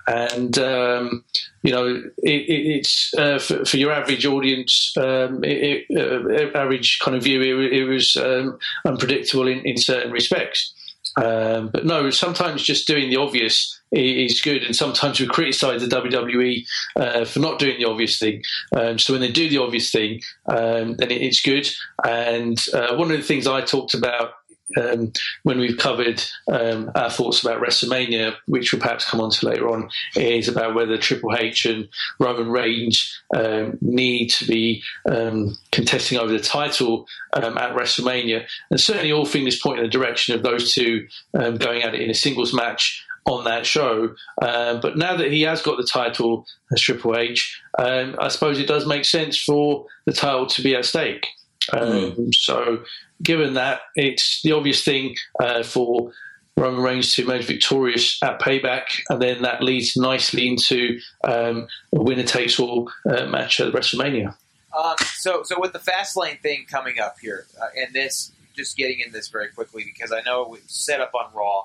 and um, you know, it, it, it's uh, for, for, your average audience, um, it, uh, average kind of view. It, was um, unpredictable in, in, certain respects. Um, but no, sometimes just doing the obvious is good, and sometimes we criticise the WWE uh, for not doing the obvious thing. Um, so when they do the obvious thing, um, then it's good. And uh, one of the things I talked about um, when we've covered um, our thoughts about WrestleMania, which we'll perhaps come on to later on, is about whether Triple H and Roman Reigns um, need to be um, contesting over the title um, at WrestleMania. And certainly all things point in the direction of those two um, going at it in a singles match on that show. but now that he has got the title as Triple H, I suppose it does make sense for the title to be at stake. Mm. So given that it's the obvious thing uh, for Roman Reigns to emerge victorious at Payback, and then that leads nicely into um, a winner takes all uh, match at WrestleMania. Um, so, so with the Fastlane thing coming up here, uh, and this, just getting in this very quickly because I know we set up on Raw.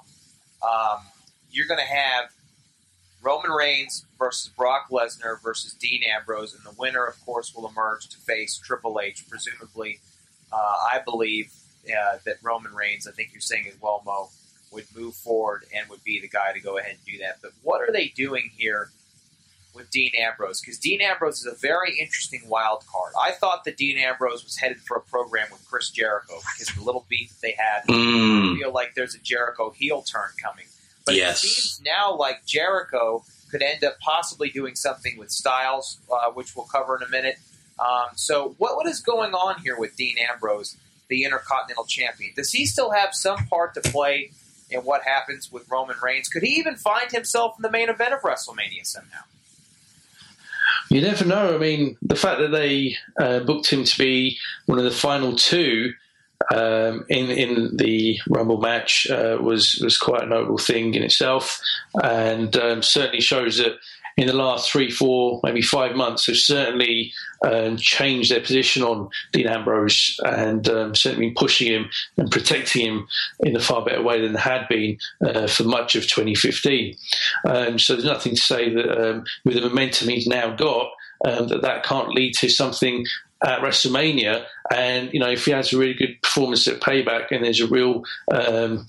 Um, you're going to have Roman Reigns versus Brock Lesnar versus Dean Ambrose, and the winner, of course, will emerge to face Triple H, presumably uh, I believe uh, that Roman Reigns, I think you're saying as well, Mo, would move forward and would be the guy to go ahead and do that. But what are they doing here with Dean Ambrose? Because Dean Ambrose is a very interesting wild card. I thought that Dean Ambrose was headed for a program with Chris Jericho because the little beef that they had. Mm. I feel like there's a Jericho heel turn coming. But yes. it seems now like Jericho could end up possibly doing something with Styles, uh, which we'll cover in a minute. Um, so, what, what is going on here with Dean Ambrose, the Intercontinental Champion? Does he still have some part to play in what happens with Roman Reigns? Could he even find himself in the main event of WrestleMania somehow? You never know. I mean, the fact that they uh, booked him to be one of the final two um, in in the Rumble match uh, was was quite a notable thing in itself, and um, certainly shows that in the last three, four, maybe five months have certainly um, changed their position on Dean Ambrose and um, certainly been pushing him and protecting him in a far better way than had been uh, for much of 2015. Um, so there's nothing to say that um, with the momentum he's now got, um, that that can't lead to something at WrestleMania. And you know, if he has a really good performance at Payback, and there's a real um,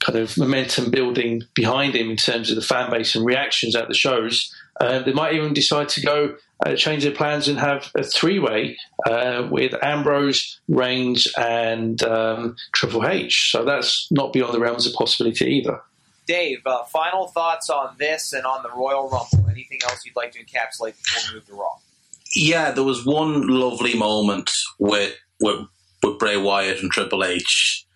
kind of momentum building behind him in terms of the fan base and reactions at the shows, uh, they might even decide to go uh, change their plans and have a three-way uh, with Ambrose, Reigns, and um, Triple H. So that's not beyond the realms of possibility either. Dave, uh, final thoughts on this and on the Royal Rumble. Anything else you'd like to encapsulate before we move to Raw? Yeah, there was one lovely moment with with, with Bray Wyatt and Triple H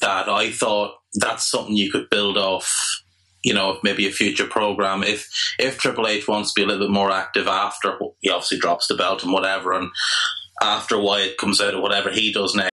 that I thought that's something you could build off you know, maybe a future program. If if Triple H wants to be a little bit more active after he obviously drops the belt and whatever, and after Wyatt comes out of whatever he does next.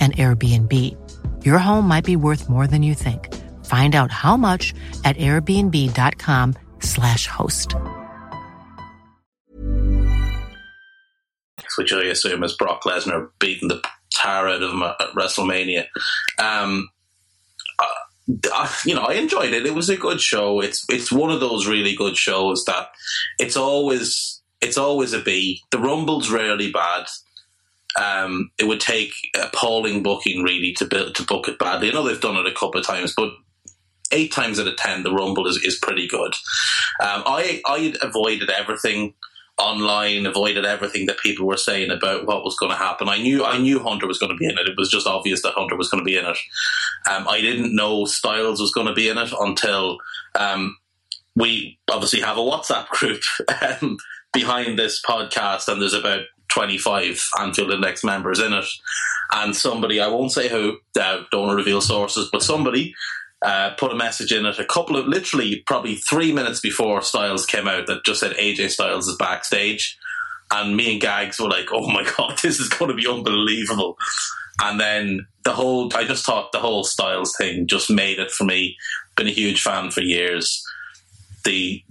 an Airbnb. Your home might be worth more than you think. Find out how much at airbnb.com/slash host. Which I assume is Brock Lesnar beating the tar out of him at WrestleMania. Um, uh, you know, I enjoyed it. It was a good show. It's it's one of those really good shows that it's always it's always a B. The Rumble's rarely bad. Um, it would take appalling booking really to build, to book it badly. I know they've done it a couple of times, but eight times out of ten, the Rumble is, is pretty good. Um, I I avoided everything online, avoided everything that people were saying about what was going to happen. I knew I knew Hunter was going to be in it. It was just obvious that Hunter was going to be in it. Um, I didn't know Styles was going to be in it until um, we obviously have a WhatsApp group um, behind this podcast, and there's about 25 Anfield Index members in it. And somebody, I won't say who, uh, don't reveal sources, but somebody uh, put a message in it a couple of, literally, probably three minutes before Styles came out that just said AJ Styles is backstage. And me and Gags were like, oh my God, this is going to be unbelievable. And then the whole, I just thought the whole Styles thing just made it for me. Been a huge fan for years. The,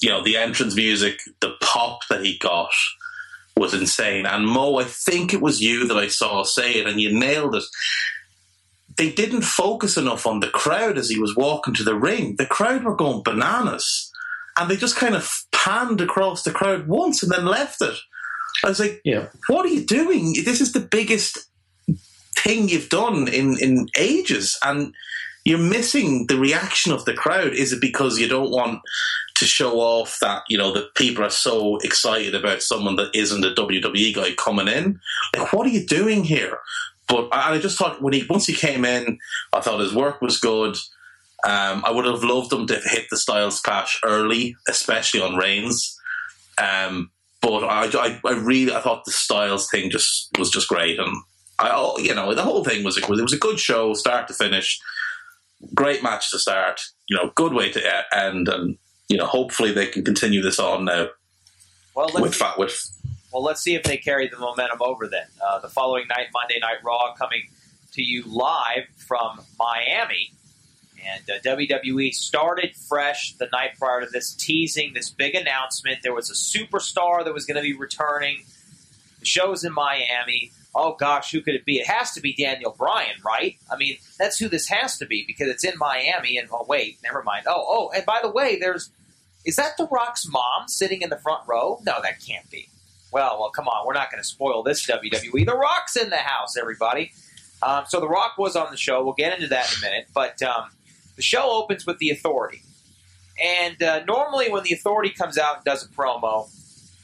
you know, the entrance music, the pop that he got, was insane. And Mo, I think it was you that I saw say it, and you nailed it. They didn't focus enough on the crowd as he was walking to the ring. The crowd were going bananas, and they just kind of panned across the crowd once and then left it. I was like, Yeah. "What are you doing? This is the biggest thing you've done in in ages, and." You're missing the reaction of the crowd. Is it because you don't want to show off that you know that people are so excited about someone that isn't a WWE guy coming in. Like, what are you doing here? But I, just thought when he once he came in, I thought his work was good. Um, I would have loved him to hit the Styles Clash early, especially on Reigns. Um, but I, I, I really, I thought the Styles thing just was just great, and I, oh, you know, the whole thing was it was a good show, start to finish. Great match to start, you know, good way to end, and you know, hopefully they can continue this on now Well, let's with fat with Well, let's see if they carry the momentum over then. Uh, the following night, Monday Night Raw, coming to you live from Miami. And uh, WWE started fresh the night prior to this, teasing this big announcement. There was a superstar that was going to be returning. The show's in Miami. Oh gosh, who could it be? It has to be Daniel Bryan, right? I mean, that's who this has to be because it's in Miami. And oh wait, never mind. Oh oh, and by the way, there's is that The Rock's mom sitting in the front row? No, that can't be. Well, well, come on, we're not going to spoil this WWE. The Rock's in the house, everybody. Um, so The Rock was on the show. We'll get into that in a minute. But um, the show opens with the Authority, and uh, normally when the Authority comes out and does a promo,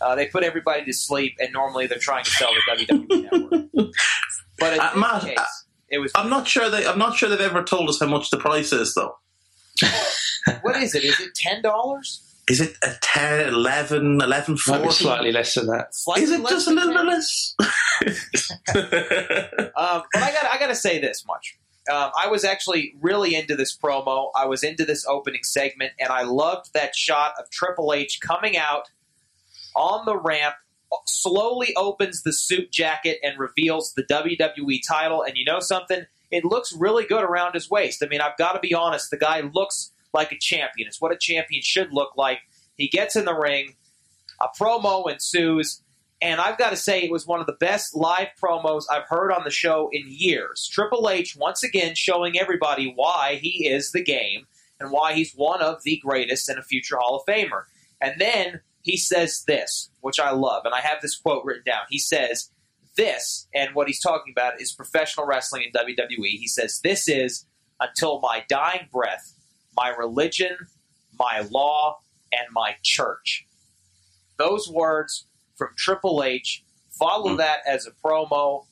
uh, they put everybody to sleep, and normally they're trying to sell the WWE network. But Uh, Matt, case, uh, it was. I'm not sure they I'm not sure they've ever told us how much the price is though. what is it? Is it ten dollars? is it a 10, 11, 11, Might be 14? slightly less than that. Slightly Is it just a little bit less? Um, but I got I got to say this much. Um, I was actually really into this promo. I was into this opening segment, and I loved that shot of Triple H coming out on the ramp, slowly opens the suit jacket and reveals the WWE title. And you know something? It looks really good around his waist. I mean, I've got to be honest. The guy looks like a champion. It's what a champion should look like. He gets in the ring. A promo ensues. And I've got to say, it was one of the best live promos I've heard on the show in years. Triple H, once again, showing everybody why he is the game and why he's one of the greatest and a future Hall of Famer. And then he says this, which I love, and I have this quote written down. He says, This, and what he's talking about is professional wrestling in WWE. He says, This is, until my dying breath, my religion, my law, and my church. Those words from Triple H. Follow Mm. that as a promo.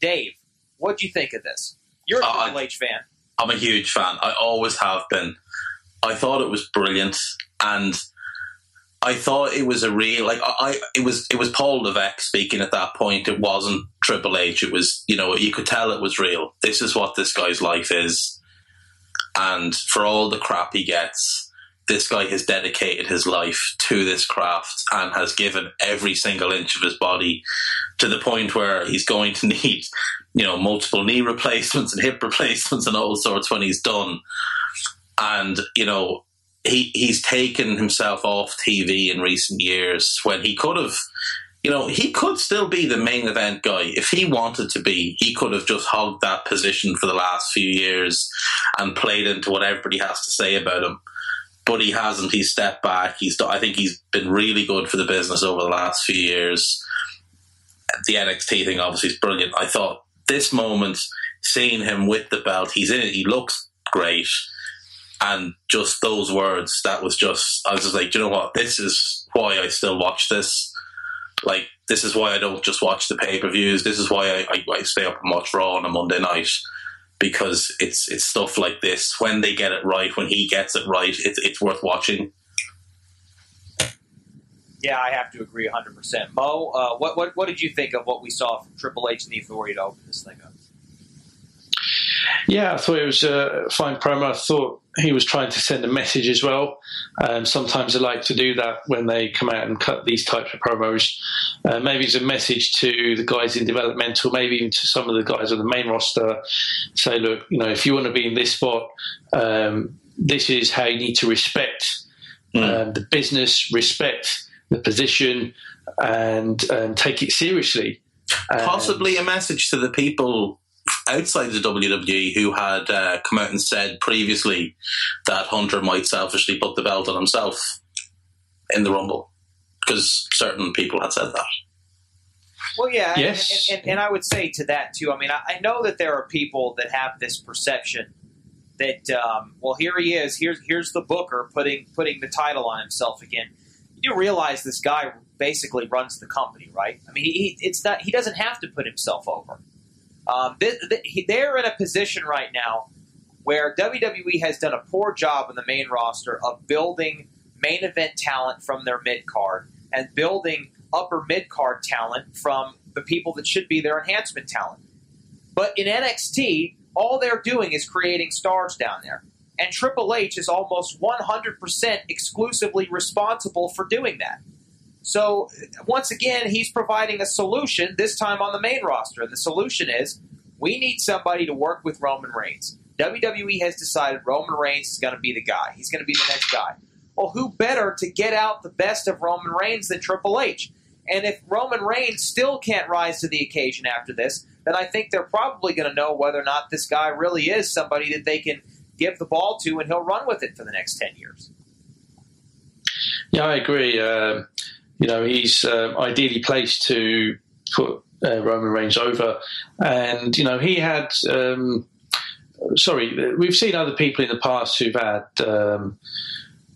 Dave, what do you think of this? You're a Uh, Triple H fan. I'm a huge fan. I always have been. I thought it was brilliant, and I thought it was a real like I. It was it was Paul Levesque speaking at that point. It wasn't Triple H. It was you know you could tell it was real. This is what this guy's life is, and for all the crap he gets, this guy has dedicated his life to this craft and has given every single inch of his body to the point where he's going to need you know, multiple knee replacements and hip replacements and all sorts when he's done. And, you know, he he's taken himself off TV in recent years when he could have you know, he could still be the main event guy. If he wanted to be, he could have just hogged that position for the last few years and played into what everybody has to say about him. But he hasn't. He's stepped back. He's. I think he's been really good for the business over the last few years. The NXT thing obviously is brilliant. I thought this moment, seeing him with the belt, he's in it. He looks great, and just those words. That was just. I was just like, you know what? This is why I still watch this. Like, this is why I don't just watch the pay per views. This is why I, I, I stay up and watch Raw on a Monday night because it's it's stuff like this. When they get it right, when he gets it right, it's it's worth watching. Yeah, I have to agree 100%. Mo, uh, what, what what did you think of what we saw from Triple H and the Authority to open this thing up? Yeah, I thought it was a fine promo. I thought he was trying to send a message as well. Um, sometimes I like to do that when they come out and cut these types of promos. Uh, maybe it's a message to the guys in developmental, maybe even to some of the guys on the main roster. Say, look, you know, if you want to be in this spot, um, this is how you need to respect um, the business, respect the position, and um, take it seriously. Possibly a message to the people outside the WWE who had uh, come out and said previously that Hunter might selfishly put the belt on himself in the Rumble because certain people had said that. Well, yeah, and- Yes. and, and, and I would say to that too. I mean, I, I know that there are people that have this perception that, um, well, here he is. Here's here's the Booker putting putting the title on himself again. You do realize this guy basically runs the company, right? I mean, he, it's not he doesn't have to put himself over. Um, th th he, they're in a position right now where WWE has done a poor job on the main roster of building main event talent from their mid card and building upper mid card talent from the people that should be their enhancement talent. But in NXT, all they're doing is creating stars down there. And Triple H is almost 100% exclusively responsible for doing that. So, once again, he's providing a solution, this time on the main roster. And the solution is we need somebody to work with Roman Reigns. WWE has decided Roman Reigns is going to be the guy. He's going to be the next guy. Well, who better to get out the best of Roman Reigns than Triple H? And if Roman Reigns still can't rise to the occasion after this, then I think they're probably going to know whether or not this guy really is somebody that they can give the ball to and he'll run with it for the next 10 years. Yeah, I agree. Um, you know, he's um, ideally placed to put uh, Roman Reigns over, and you know, he had. Um, sorry, we've seen other people in the past who've had um,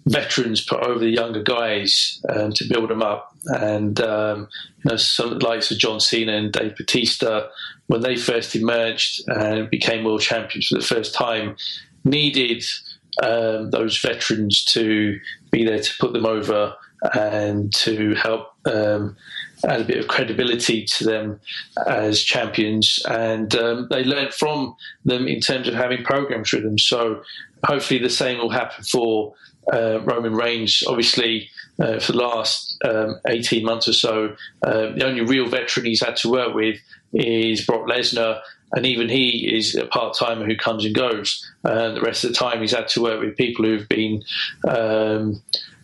veterans put over the younger guys um, to build them up, and um, you know, some likes of John Cena and Dave Batista, when they first emerged and became world champions for the first time, needed um, those veterans to be there to put them over and to help um, add a bit of credibility to them as champions. And um, they learned from them in terms of having programs with them. So hopefully the same will happen for uh, Roman Reigns. Obviously, uh, for the last um, 18 months or so, uh, the only real veteran he's had to work with is Brock Lesnar. And even he is a part timer who comes and goes. And the rest of the time, he's had to work with people who've been um,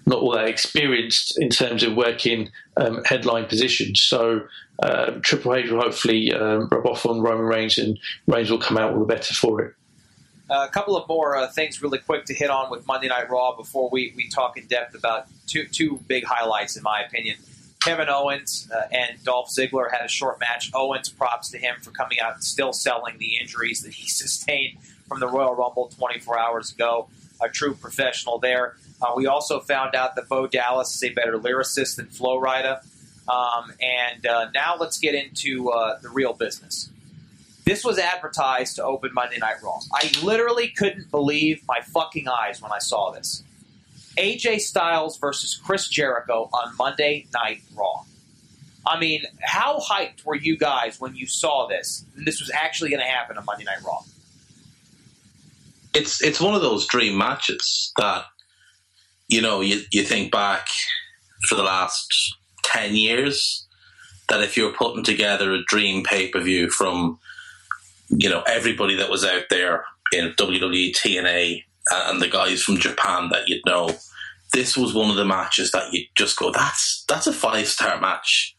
not all that experienced in terms of working um, headline positions. So uh, Triple H will hopefully um, rub off on Roman Reigns, and Reigns will come out all the better for it. Uh, a couple of more uh, things really quick to hit on with Monday Night Raw before we, we talk in depth about two two big highlights in my opinion. Kevin Owens uh, and Dolph Ziggler had a short match. Owens props to him for coming out and still selling the injuries that he sustained from the Royal Rumble 24 hours ago. A true professional there. Uh, we also found out that Bo Dallas is a better lyricist than Flo Rida. Um, and uh, now let's get into uh, the real business. This was advertised to open Monday Night Raw. I literally couldn't believe my fucking eyes when I saw this. AJ Styles versus Chris Jericho on Monday Night Raw. I mean, how hyped were you guys when you saw this? This was actually going to happen on Monday Night Raw. It's it's one of those dream matches that you know, you, you think back for the last 10 years that if you're putting together a dream pay per view from, you know, everybody that was out there in WWE, TNA, uh, and the guys from Japan that you'd know, this was one of the matches that you just go, that's that's a five star match.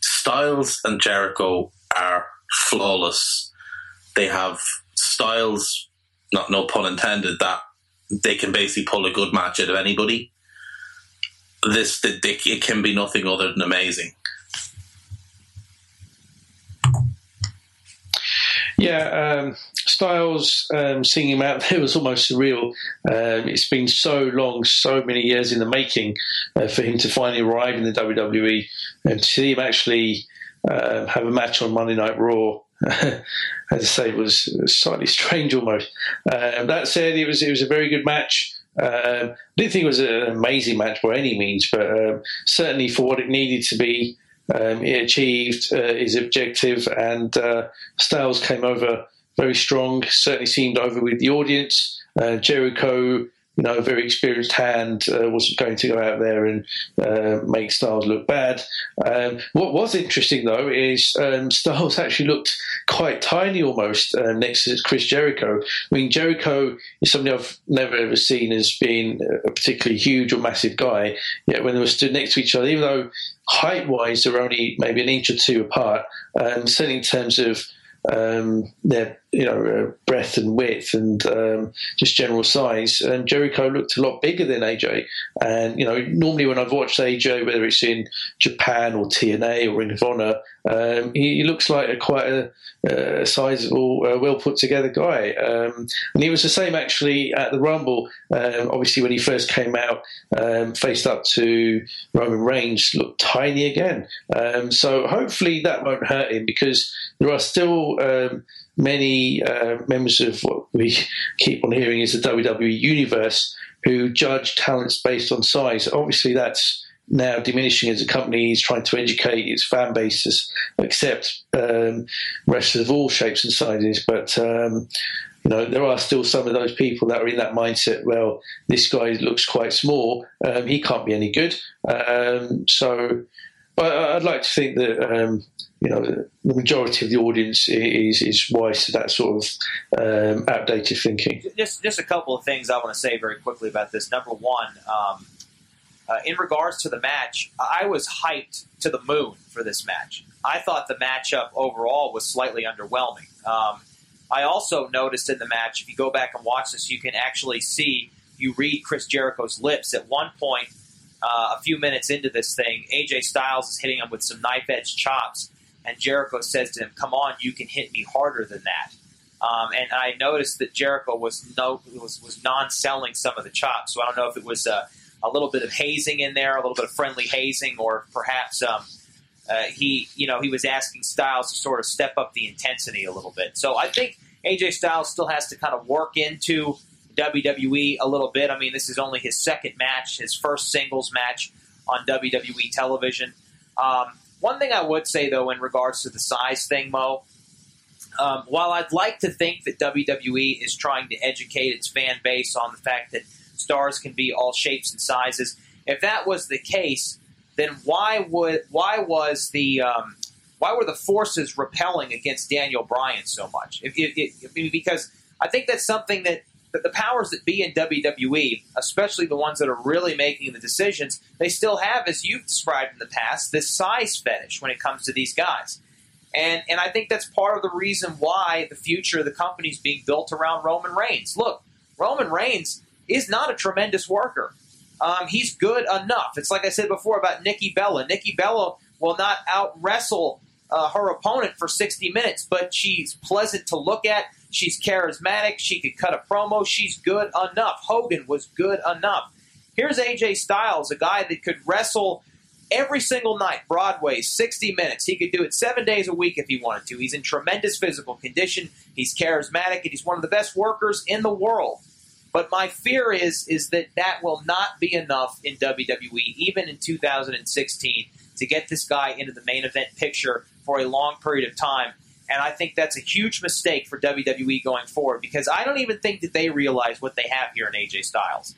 Styles and Jericho are flawless. They have styles, not no pun intended, that they can basically pull a good match out of anybody. This it can be nothing other than amazing. Yeah, um, Styles um, seeing him out there was almost surreal. Um, it's been so long, so many years in the making uh, for him to finally arrive in the WWE and to see him actually uh, have a match on Monday Night Raw as I say, it was slightly strange almost. Um, that said, it was it was a very good match. Um, I didn't think it was an amazing match by any means, but um, certainly for what it needed to be, um, it achieved uh, his objective. And uh, Styles came over very strong. Certainly seemed over with the audience. Uh, Jericho you know, a very experienced hand uh, wasn't going to go out there and uh, make Styles look bad. Um, what was interesting though is um, Styles actually looked quite tiny almost uh, next to Chris Jericho. I mean, Jericho is somebody I've never ever seen as being a particularly huge or massive guy. Yet when they were stood next to each other, even though height wise they're only maybe an inch or two apart, um, certainly in terms of um, their you know uh, breadth and width and um, just general size. And Jericho looked a lot bigger than AJ. And you know, normally when I've watched AJ, whether it's in Japan or TNA or Ring of Honor, um, he, he, looks like a quite a, a sizable, uh, well put together guy. Um, and he was the same actually at the Rumble. Um, obviously, when he first came out, um, faced up to Roman Reigns, looked tiny again. so hopefully that won't hurt him because there are still um, many uh, members of what we keep on hearing is the WWE universe who judge talents based on size. Obviously, that's now diminishing as a company is trying to educate its fan base accept um, wrestlers of all shapes and sizes. But um, you know, there are still some of those people that are in that mindset. Well, this guy looks quite small; um, he can't be any good. Um, so, but I'd like to think that um, you know the majority of the audience is is wise to that sort of um, outdated thinking. Just just a couple of things I want to say very quickly about this. Number one, um, uh, in regards to the match, I was hyped to the moon for this match. I thought the matchup overall was slightly underwhelming. Um, I also noticed in the match, if you go back and watch this, you can actually see you read Chris Jericho's lips at one point. Uh, a few minutes into this thing, AJ Styles is hitting him with some knife edge chops and Jericho says to him, "Come on, you can hit me harder than that." Um, and I noticed that Jericho was no was, was non-selling some of the chops. So I don't know if it was a, a little bit of hazing in there, a little bit of friendly hazing, or perhaps um, uh, he you know he was asking Styles to sort of step up the intensity a little bit. So I think AJ Styles still has to kind of work into WWE a little bit. I mean, this is only his second match, his first singles match on WWE television. Um, one thing I would say, though, in regards to the size thing, Mo, um, while I'd like to think that WWE is trying to educate its fan base on the fact that stars can be all shapes and sizes, if that was the case, then why would why was the um, why were the forces repelling against Daniel Bryan so much? If, if, if, because I think that's something that, that the powers that be in WWE, especially the ones that are really making the decisions, they still have, as you've described in the past, this size fetish when it comes to these guys. And, and I think that's part of the reason why the future of the company is being built around Roman Reigns. Look, Roman Reigns is not a tremendous worker. Um, he's good enough. It's like I said before about Nikki Bella. Nikki Bella will not out wrestle uh, her opponent for 60 minutes, but she's pleasant to look at. She's charismatic. She could cut a promo. She's good enough. Hogan was good enough. Here's AJ Styles, a guy that could wrestle every single night, Broadway, 60 minutes. He could do it seven days a week if he wanted to. He's in tremendous physical condition. He's charismatic, and he's one of the best workers in the world. But my fear is is that that will not be enough in WWE, even in 2016, to get this guy into the main event picture for a long period of time. And I think that's a huge mistake for WWE going forward because I don't even think that they realize what they have here in AJ Styles.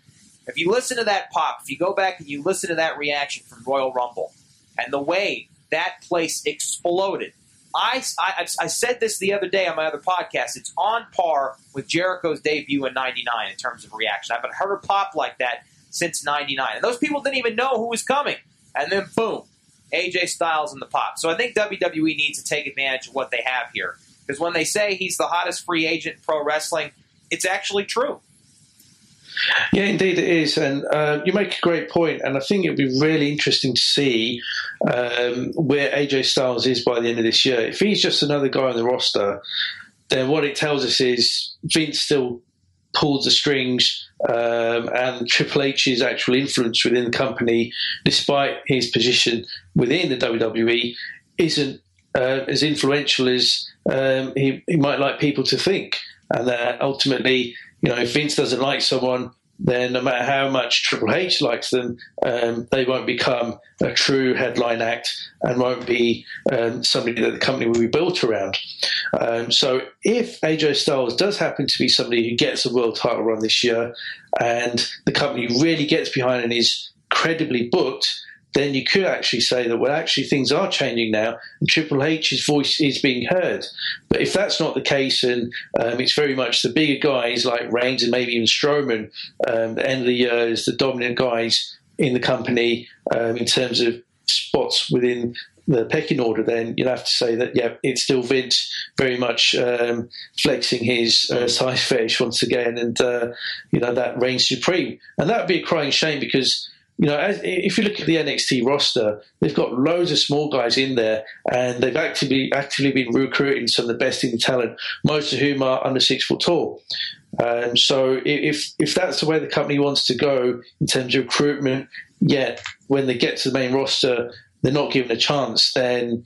If you listen to that pop, if you go back and you listen to that reaction from Royal Rumble and the way that place exploded, I, I, I said this the other day on my other podcast. It's on par with Jericho's debut in '99 in terms of reaction. I haven't heard a pop like that since '99, and those people didn't even know who was coming. And then boom, AJ Styles in the pop. So I think WWE needs to take advantage of what they have here because when they say he's the hottest free agent in pro wrestling, it's actually true. Yeah, indeed it is, and uh, you make a great point. and I think it'd be really interesting to see um, where AJ Styles is by the end of this year. If he's just another guy on the roster, then what it tells us is Vince still pulls the strings, um, and Triple H's actual influence within the company, despite his position within the WWE, isn't uh, as influential as um, he, he might like people to think, and that ultimately you know, if Vince doesn't like someone, then no matter how much Triple H likes them, um, they won't become a true headline act and won't be um, somebody that the company will be built around. Um, so if AJ Styles does happen to be somebody who gets a world title run this year and the company really gets behind and is credibly booked, then you could actually say that, well, actually, things are changing now, and Triple H's voice is being heard. But if that's not the case, and um, it's very much the bigger guys like Reigns and maybe even Strowman, um, the end of the year is the dominant guys in the company um, in terms of spots within the pecking order, then you'll have to say that, yeah, it's still Vince very much um, flexing his uh, size fetish once again, and, uh, you know, that reigns supreme. And that would be a crying shame because you know, as, if you look at the NXT roster, they've got loads of small guys in there, and they've actively actively been recruiting some of the best in talent, most of whom are under six foot tall. Um, so if if that's the way the company wants to go in terms of recruitment, yet when they get to the main roster, they're not given a chance, then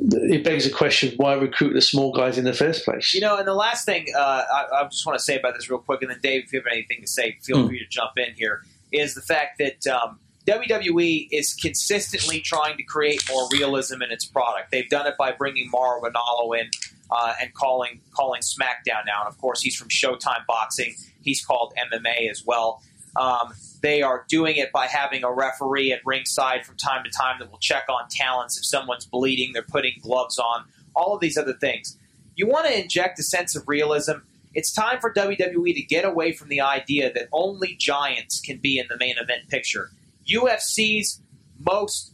it begs the question: Why recruit the small guys in the first place? You know, and the last thing uh, I, I, just want to say about this real quick, and then Dave, if you have anything to say, feel mm. free to jump in here is the fact that um, WWE is consistently trying to create more realism in its product. They've done it by bringing Mauro Ranallo in uh, and calling calling SmackDown now. And of course, he's from Showtime Boxing. He's called MMA as well. Um, they are doing it by having a referee at ringside from time to time that will check on talents. If someone's bleeding, they're putting gloves on. All of these other things. You want to inject a sense of realism it's time for WWE to get away from the idea that only giants can be in the main event picture. UFC's most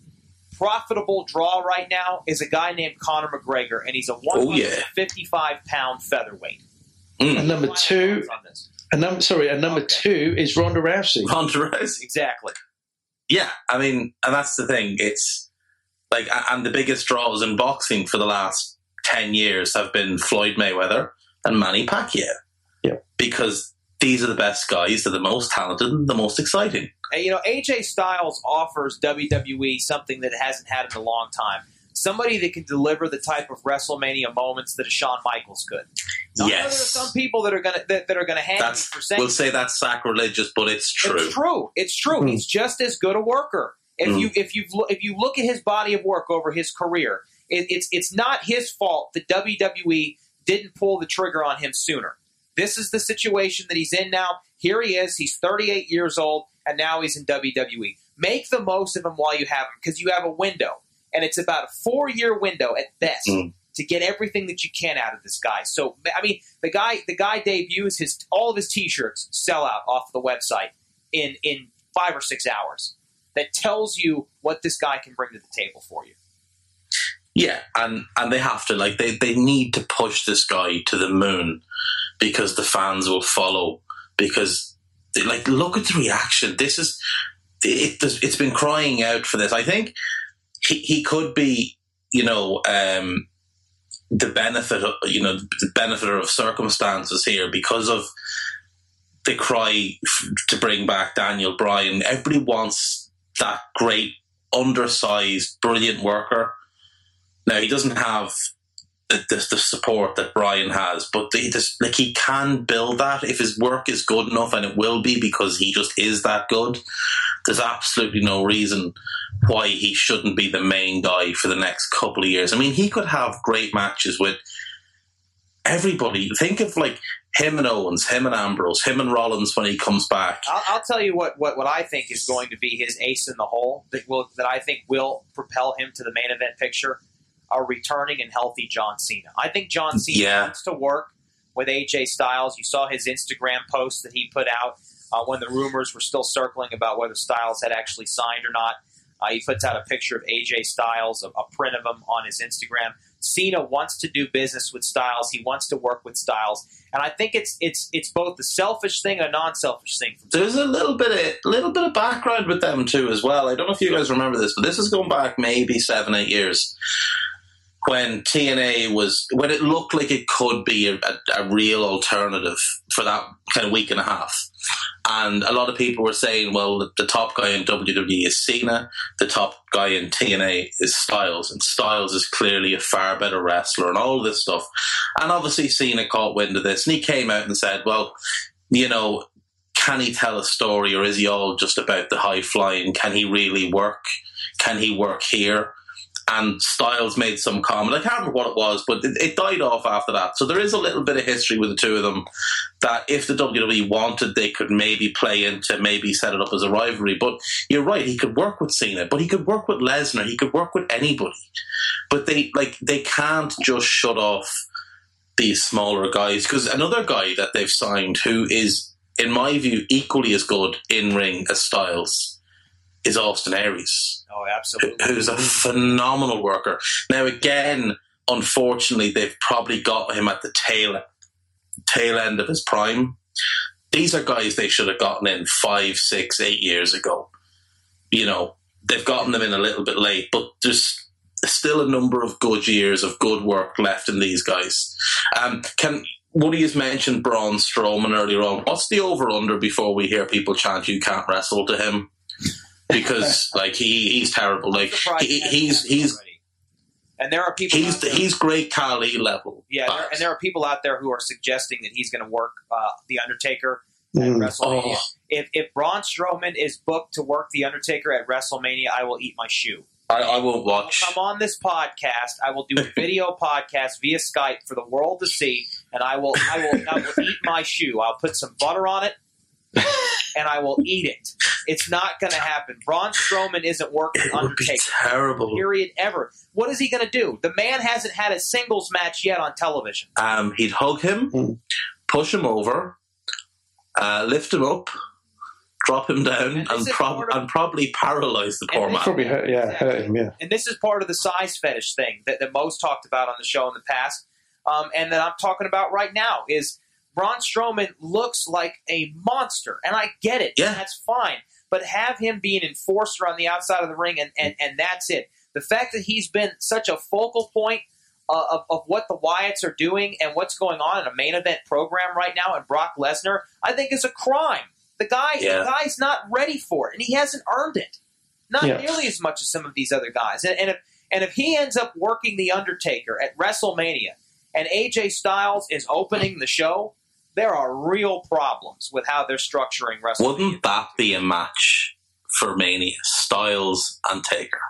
profitable draw right now is a guy named Conor McGregor, and he's a 155 oh, yeah. pound featherweight. Mm. And number two, and number sorry, and number okay. two is Ronda Rousey. Ronda Rousey, exactly. Yeah, I mean, and that's the thing. It's like, and the biggest draws in boxing for the last ten years have been Floyd Mayweather and Manny Pacquiao. Yeah. Because these are the best guys, they're the most talented, and the most exciting. And, you know, AJ Styles offers WWE something that it hasn't had in a long time. Somebody that can deliver the type of WrestleMania moments that a Shawn Michaels could. Now, I know Yes. there are some people that are gonna that, that are gonna hang That's for saying we'll say that's sacrilegious, but it's true. It's true. It's true. Hmm. He's just as good a worker. If Hmm. you if you if you look at his body of work over his career, it, it's it's not his fault that WWE didn't pull the trigger on him sooner. This is the situation that he's in now. Here he is. He's 38 years old, and now he's in WWE. Make the most of him while you have him, because you have a window, and it's about a four year window at best Mm. to get everything that you can out of this guy. So I mean, the guy the guy debuts his all of his T-shirts sell out off the website in in five or six hours. That tells you what this guy can bring to the table for you. Yeah, and and they have to like they they need to push this guy to the moon because the fans will follow because they, like look at the reaction. This is it. It's been crying out for this. I think he he could be you know um, the benefit of you know the benefit of circumstances here because of the cry to bring back Daniel Bryan. Everybody wants that great undersized brilliant worker. Now he doesn't have the, the, the support that Bryan has, but he just like he can build that if his work is good enough, and it will be because he just is that good. There's absolutely no reason why he shouldn't be the main guy for the next couple of years. I mean, he could have great matches with everybody. Think of like him and Owens, him and Ambrose, him and Rollins when he comes back. I'll, I'll tell you what, what what I think is going to be his ace in the hole that will that I think will propel him to the main event picture. A returning and healthy John Cena. I think John Cena Yeah. wants to work with AJ Styles. You saw his Instagram post that he put out uh, when the rumors were still circling about whether Styles had actually signed or not. Uh, he puts out a picture of AJ Styles, a, a print of him on his Instagram. Cena wants to do business with Styles. He wants to work with Styles, and I think it's it's it's both the selfish thing and a non-selfish thing. From There's a little bit of little bit of background with them too as well. I don't know if you guys remember this, but this is going back maybe seven, eight years when TNA was when it looked like it could be a, a, real alternative for that kind of week and a half. And a lot of people were saying, well, the, the top guy in WWE is Cena, the top guy in TNA is Styles, and Styles is clearly a far better wrestler and all this stuff. And obviously, Cena caught wind of this, and he came out and said, well, you know, can he tell a story or is he all just about the high flying? Can he really work? Can he work here? And Styles made some comment. I can't remember what it was, but it, it died off after that. So there is a little bit of history with the two of them that if the WWE wanted, they could maybe play into, maybe set it up as a rivalry. But you're right, he could work with Cena, but he could work with Lesnar, he could work with anybody. But they like they can't just shut off these smaller guys because another guy that they've signed who is, in my view, equally as good in ring as Styles is Austin Aries Oh, absolutely. who's a phenomenal worker. Now, again, unfortunately, they've probably got him at the tail tail end of his prime. These are guys they should have gotten in five, six, eight years ago. You know, they've gotten them in a little bit late, but there's still a number of good years of good work left in these guys. Um, can Woody has mentioned Braun Strowman earlier on. What's the over under before we hear people chant "You can't wrestle" to him? Because like he he's terrible. Like he, he he's he's already. and there are people. he's there- he's great Khali level. yeah, there, and there are people out there who are suggesting that he's going to work uh, the Undertaker at Mm. WrestleMania. Oh. If if Braun Strowman is booked to work the Undertaker at WrestleMania, I will eat my shoe. I, I will watch. I will come on this podcast. I will do a video podcast via Skype for the world to see, and I will I will I will eat my shoe. I'll put some butter on it, and I will eat it. It's not going to happen. Braun Strowman isn't working It would be Undertaker. terrible. Period. Ever. What is he going to do? The man hasn't had a singles match yet on television. Um, he'd hug him, Mm. push him over, uh, lift him up, drop him down, And and, prob- of- and probably paralyze the poor And man. Probably hurt, yeah, hurt him, yeah. and this is part of the size fetish thing that, that Mo's talked about on the show in the past, um, and that I'm talking about right now is Braun Strowman looks like a monster, and I get it, Yeah. that's fine. But have him be an enforcer on the outside of the ring, and, and, and that's it. The fact that he's been such a focal point uh, of, of what the Wyatts are doing and what's going on in a main event program right now, and Brock Lesnar, I think is a crime. The guy, Yeah. the guy's not ready for it, and he hasn't earned it. Not Yeah. nearly as much as some of these other guys. And, and if and if he ends up working the Undertaker at WrestleMania, and AJ Styles is opening the show, there are real problems with how they're structuring WrestleMania. Wouldn't that be a match for Mania? Styles and Taker.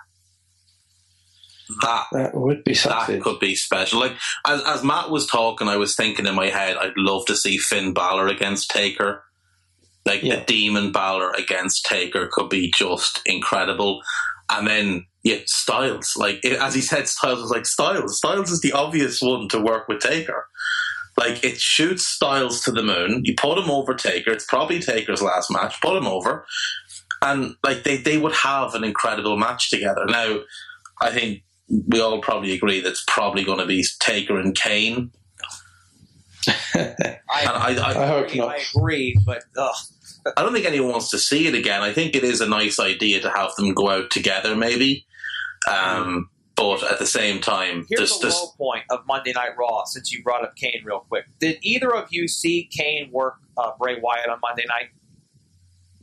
That That would be something. that could be special. Like as as Matt was talking, I was thinking in my head, I'd love to see Finn Balor against Taker. Like Yeah. the Demon Balor against Taker could be just incredible. And then yeah, Styles. Like it, as he said, Styles was like Styles. Styles is the obvious one to work with Taker. Like it shoots Styles to the moon. You put him over Taker. It's probably Taker's last match. Put him over, and like they they would have an incredible match together. Now, I think we all probably agree that's probably going to be Taker and Kane. I, And I, I, I hope agree, not. I agree, but ugh, I don't think anyone wants to see it again. I think it is a nice idea to have them go out together, maybe. Um, but at the same time, here's there's, the there's, low point of Monday Night Raw. Since you brought up Kane real quick, did either of you see Kane work uh, Bray Wyatt on Monday night?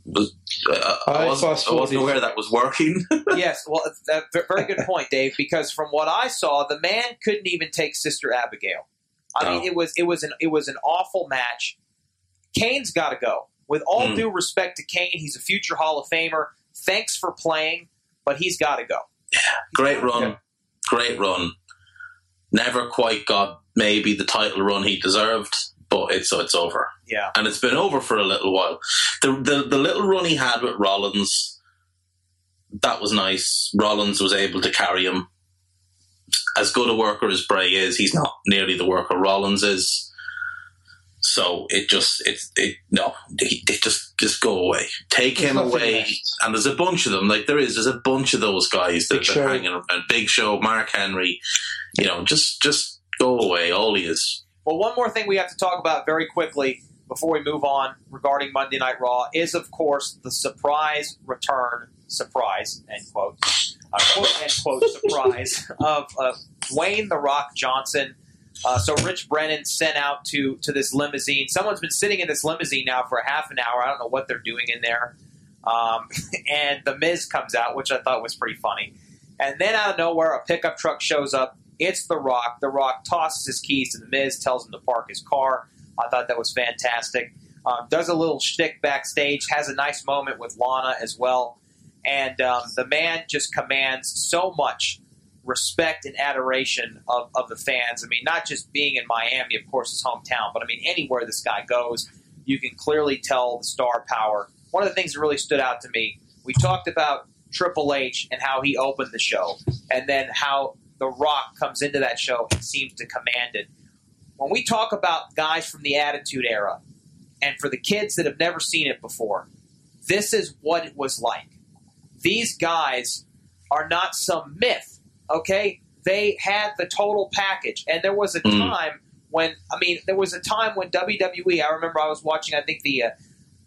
was, uh, I, I wasn't, I wasn't aware that was working. yes, well, that's a very good point, Dave. Because from what I saw, the man couldn't even take Sister Abigail. I mean, it was it was an it was an awful match. Kane's got to go. With all Hmm. due respect to Kane, he's a future Hall of Famer. Thanks for playing, but he's got to go. Great run, Yeah. great run. Never quite got maybe the title run he deserved, but it's it's over. Yeah, and it's been over for a little while. The, the the little run he had with Rollins, that was nice. Rollins was able to carry him. As good a worker as Bray is, he's not nearly the worker Rollins is. So it just it it no, it, it just just go away. Take There's him away. left. And there's a bunch of them. Like there is, there's a bunch of those guys that Big have been hanging around. Big Show, Mark Henry. You know, just just go away. All he is. Well, one more thing we have to talk about very quickly before we move on regarding Monday Night Raw is, of course, the surprise return, surprise, end quote, uh, quote, end quote, surprise of uh, Dwayne The Rock Johnson. Uh, so Rich Brennan sent out to, to this limousine. Someone's been sitting in this limousine now for a half an hour. I don't know what they're doing in there. Um, and The Miz comes out, which I thought was pretty funny. And then out of nowhere, a pickup truck shows up. It's The Rock. The Rock tosses his keys to The Miz, tells him to park his car. I thought that was fantastic. Um, does a little shtick backstage, has a nice moment with Lana as well. And um, the man just commands so much respect and adoration of, of the fans. I mean, not just being in Miami, of course, his hometown, but I mean, anywhere this guy goes, you can clearly tell the star power. One of the things that really stood out to me, we talked about Triple H and how he opened the show, and then how The Rock comes into that show and seems to command it. When we talk about guys from the Attitude Era, and for the kids that have never seen it before, this is what it was like. These guys are not some myth, okay? They had the total package. And there was a Mm. time when, I mean, there was a time when WWE, I remember I was watching, I think, the. Uh,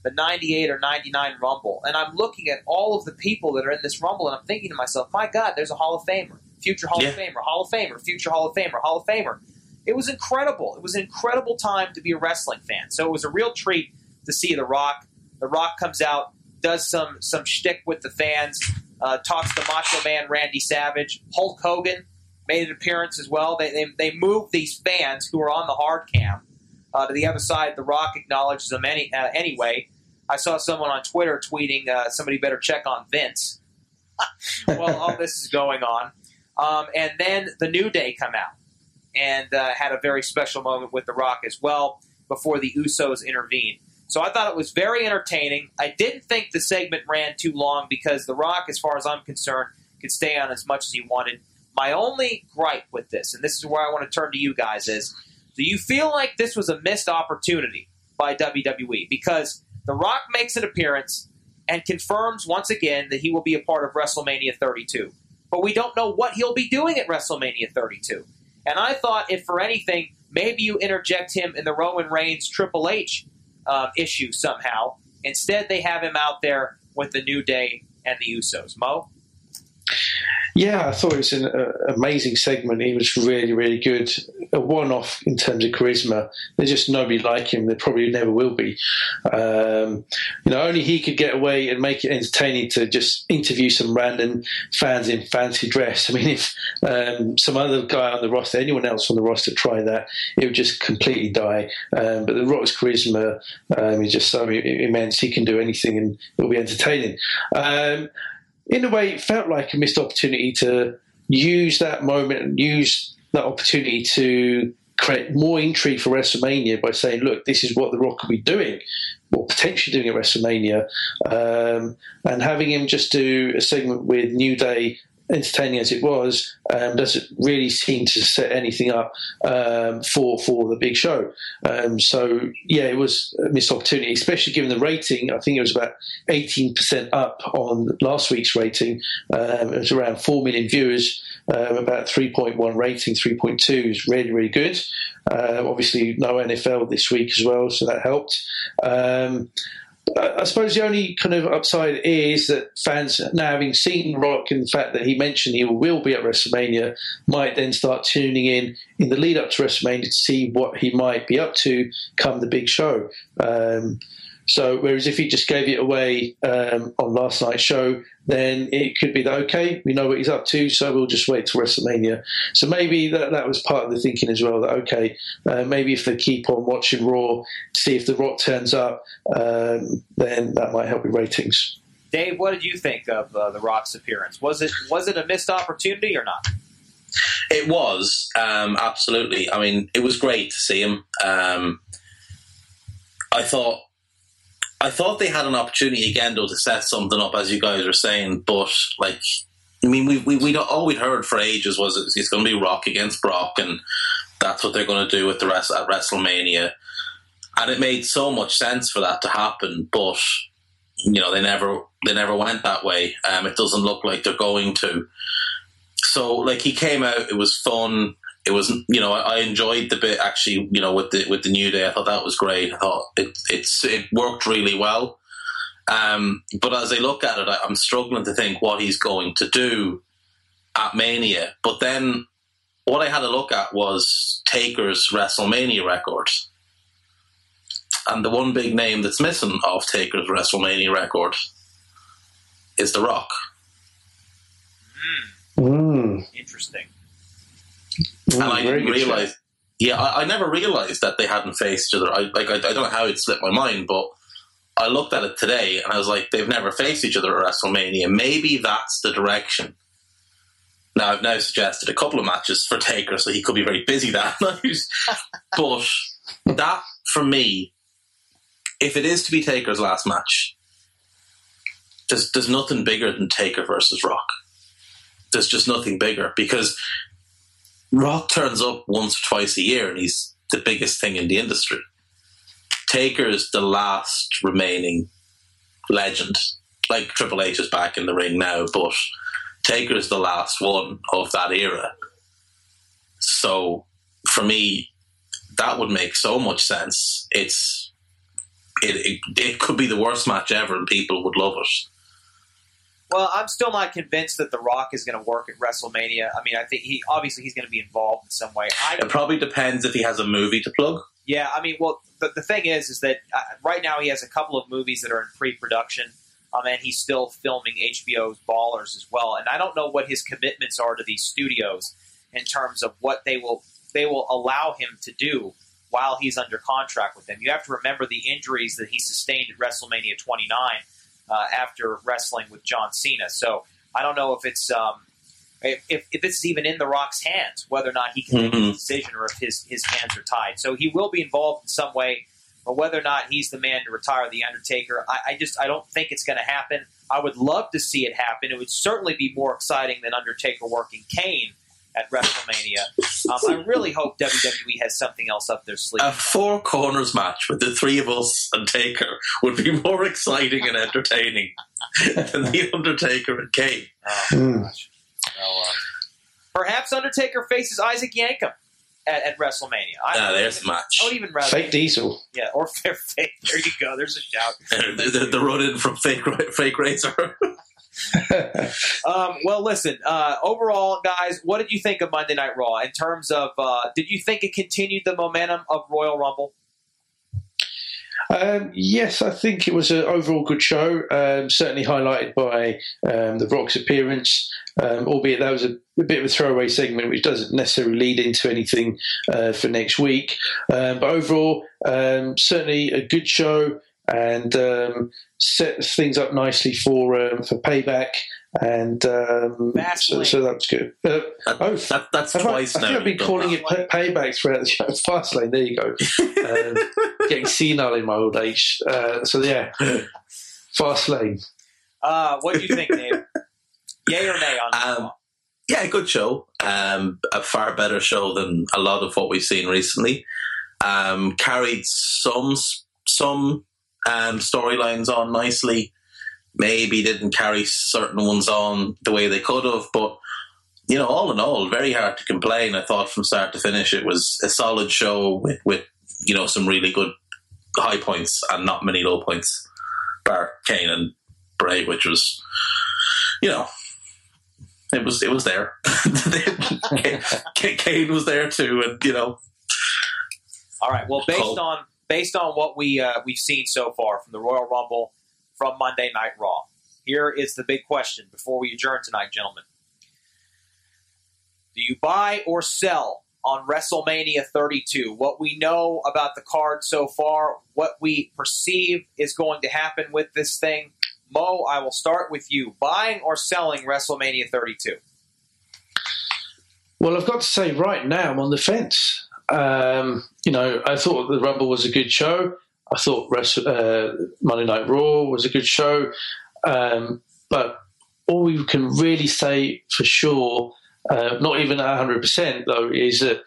the 98 or 99 Rumble, and I'm looking at all of the people that are in this Rumble, and I'm thinking to myself, my God, there's a Hall of Famer, future Hall of Yeah. Famer, Hall of Famer, future Hall of Famer, Hall of Famer. It was incredible. It was an incredible time to be a wrestling fan. So it was a real treat to see The Rock. The Rock comes out, does some some shtick with the fans, uh, talks to Macho Man Randy Savage. Hulk Hogan made an appearance as well. They they, they moved these fans who were on the hard cam uh, to the other side. The Rock acknowledges them any uh, anyway. I saw someone on Twitter tweeting, uh, "Somebody better check on Vince." well, all this is going on, um, and then the New Day come out and uh, had a very special moment with The Rock as well before the Usos intervened. So I thought it was very entertaining. I didn't think the segment ran too long because The Rock, as far as I'm concerned, could stay on as much as he wanted. My only gripe with this, and this is where I want to turn to you guys, is do you feel like this was a missed opportunity by WWE? Because The Rock makes an appearance and confirms once again that he will be a part of WrestleMania 32. But we don't know what he'll be doing at WrestleMania 32. And I thought, if for anything, maybe you interject him in the Roman Reigns Triple H um, issue somehow. Instead, they have him out there with the New Day and the Usos. Mo? Yeah, I thought it was an uh, amazing segment. He was really, really good. A one-off in terms of charisma. There's just nobody like him. There probably never will be. Um, you know, only he could get away and make it entertaining to just interview some random fans in fancy dress. I mean, if um, some other guy on the roster, anyone else on the roster, try that, it would just completely die. Um, but the Rock's charisma um, is just so immense. He can do anything, and it'll be entertaining. In a way, it felt like a missed opportunity to use that moment and use that opportunity to create more intrigue for WrestleMania by saying, look, this is what The Rock could be doing, or potentially doing at WrestleMania, um, and having him just do a segment with New Day entertaining as it was, um, doesn't really seem to set anything up um, for for the big show. Um, so yeah, it was a missed opportunity, especially given the rating. I think it was about eighteen percent up on last week's rating. Um, it was around four million viewers. Um, about 3.1 rating, 3.2 is really, really good. Uh, obviously, no NFL this week as well, so that helped. I suppose the only kind of upside is that fans now having seen Rock and the fact that he mentioned he will be at WrestleMania might then start tuning in in the lead up to WrestleMania to see what he might be up to come the big show. Um, so, whereas if he just gave it away um, on last night's show, then it could be that okay, we know what he's up to, so we'll just wait till WrestleMania. So maybe that that was part of the thinking as well. That okay, uh, maybe if they keep on watching Raw, see if The Rock turns up, um, then that might help with ratings. Dave, what did you think of uh, The Rock's appearance? Was it was it a missed opportunity or not? It was um, absolutely. I mean, it was great to see him. Um, I thought I thought they had an opportunity again though to set something up, as you guys were saying, but like, I mean, we we we all we'd heard for ages was it's going to be Rock against Brock, and that's what they're going to do with the rest at WrestleMania, and it made so much sense for that to happen, but you know they never they never went that way. Um, it doesn't look like they're going to. So like he came out, it was fun it was you know I, enjoyed the bit actually you know with the with the new day. I thought that was great. I thought it it's it worked really well. Um, but as I look at it I, I'm struggling to think what he's going to do at Mania. But then what I had to look at was Taker's WrestleMania record. And the one big name that's missing off Taker's WrestleMania record is The Rock. Mm. Interesting and I didn't realize. Yeah, I, I, never realized that they hadn't faced each other. I like I, I, don't know how it slipped my mind, but I looked at it today and I was like, they've never faced each other at WrestleMania. Maybe that's the direction. Now I've now suggested a couple of matches for Taker, so he could be very busy that night. but that, for me, if it is to be Taker's last match, there's there's nothing bigger than Taker versus Rock. There's just nothing bigger because Rock turns up once or twice a year and he's the biggest thing in the industry. Taker is the last remaining legend. Like Triple H is back in the ring now, but Taker is the last one of that era. So for me, that would make so much sense. It's it, it, it could be the worst match ever and people would love it. Well, I'm still not convinced that The Rock is going to work at WrestleMania. I mean, I think he obviously he's going to be involved in some way. I, it probably depends if he has a movie to plug. Yeah, I mean, well, the, the thing is, is that uh, right now he has a couple of movies that are in pre-production, um, and he's still filming HBO's Ballers as well. And I don't know what his commitments are to these studios in terms of what they will they will allow him to do while he's under contract with them. You have to remember the injuries that he sustained at WrestleMania 29 uh, after wrestling with John Cena. So I don't know if it's um, if, if, if, this is even in The Rock's hands, whether or not he can mm-hmm. make a decision or if his, his hands are tied. So he will be involved in some way, but whether or not he's the man to retire The Undertaker, I, I just I don't think it's going to happen. I would love to see it happen. It would certainly be more exciting than Undertaker working Kane at WrestleMania. Um, I really hope WWE has something else up their sleeve. A four corners match with the three of us and Taker would be more exciting and entertaining than the Undertaker and Kane. Oh, mm. well, uh, perhaps Undertaker faces Isaac Yankem. At, at WrestleMania, I, yeah, there's the match. I would even rather fake Diesel. Yeah, or fake. There you go. There's a shout. the, the, the run in from fake fake razor. um, well, listen. Uh, overall, guys, what did you think of Monday Night Raw in terms of? Uh, did you think it continued the momentum of Royal Rumble? Um, yes, I think it was an overall good show. Um, certainly highlighted by um, the Rock's appearance, um, albeit that was a, a, bit of a throwaway segment, which doesn't necessarily lead into anything uh, for next week. Um, but overall, um, certainly a good show and set things up nicely for for payback and um, so, so, that's good. Uh, that, oh, that, that's twice I, now. I think I've been calling it pay- payback throughout the show. Fastlane, there you go. um, getting senile in my old age. Uh, so yeah, Fastlane. Uh, what do you think, Dave? Yay or nay on um, Yeah, good show. Um, a far better show than a lot of what we've seen recently. Um, carried some some um, storylines on nicely maybe didn't carry certain ones on the way they could have. But you know, all in all, very hard to complain. I thought from start to finish, it was a solid show with, with you know some really good high points and not many low points. Bar Kane and Bray, which was, you know, it was it was there. Kane was there too, and you know. All right. Well, based on based on what we uh, we've seen so far from the Royal Rumble, from Monday Night Raw. Here is the big question before we adjourn tonight, gentlemen. Do you buy or sell on WrestleMania 32? What we know about the card so far, what we perceive is going to happen with this thing. Mo, I will start with you. Buying or selling WrestleMania 32? Well, I've got to say, right now, I'm on the fence. Um, you know, I thought the Rumble was a good show. I thought uh, Monday Night Raw was a good show, um, but all we can really say for sure, uh, not even 100% though, is that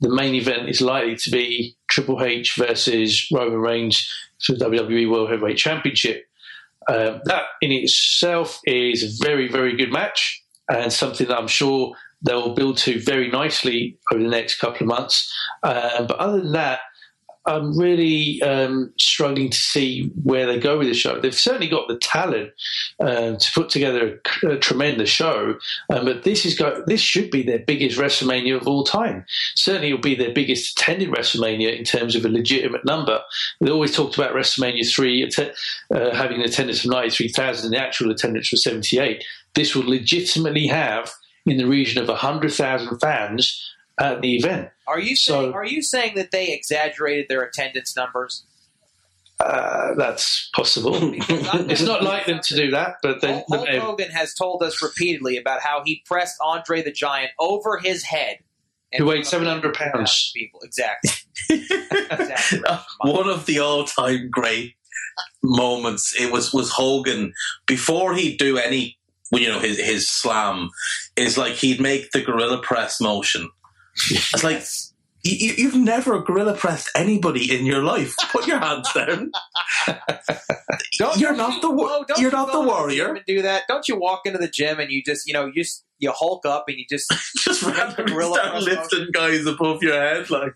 the main event is likely to be Triple H versus Roman Reigns for the WWE World Heavyweight Championship. Uh, that in itself is a very, very good match and something that I'm sure they'll build to very nicely over the next couple of months. Uh, but other than that, I'm really um, struggling to see where they go with the show. They've certainly got the talent uh, to put together a, a tremendous show, um, but this is go- this should be their biggest WrestleMania of all time. Certainly, it'll be their biggest attended WrestleMania in terms of a legitimate number. They always talked about WrestleMania three uh, having an attendance of ninety three thousand, and the actual attendance was seventy eight. This will legitimately have in the region of hundred thousand fans at the event. Are you so, saying, are you saying that they exaggerated their attendance numbers? Uh, that's possible. it's not like them to do that, but they, Hulk, Hulk Hogan has told us repeatedly about how he pressed Andre the Giant over his head. Who weighed seven hundred pounds? People, exactly. exactly One of the all-time great moments. It was was Hogan before he'd do any, you know, his his slam. Is like he'd make the gorilla press motion it's like you, have never gorilla pressed anybody in your life. Put your hands down. don't, you're not the oh, you're not the warrior. Do that. Don't you walk into the gym and you just you know you just you hulk up and you just just randomly start lifting guys above your head like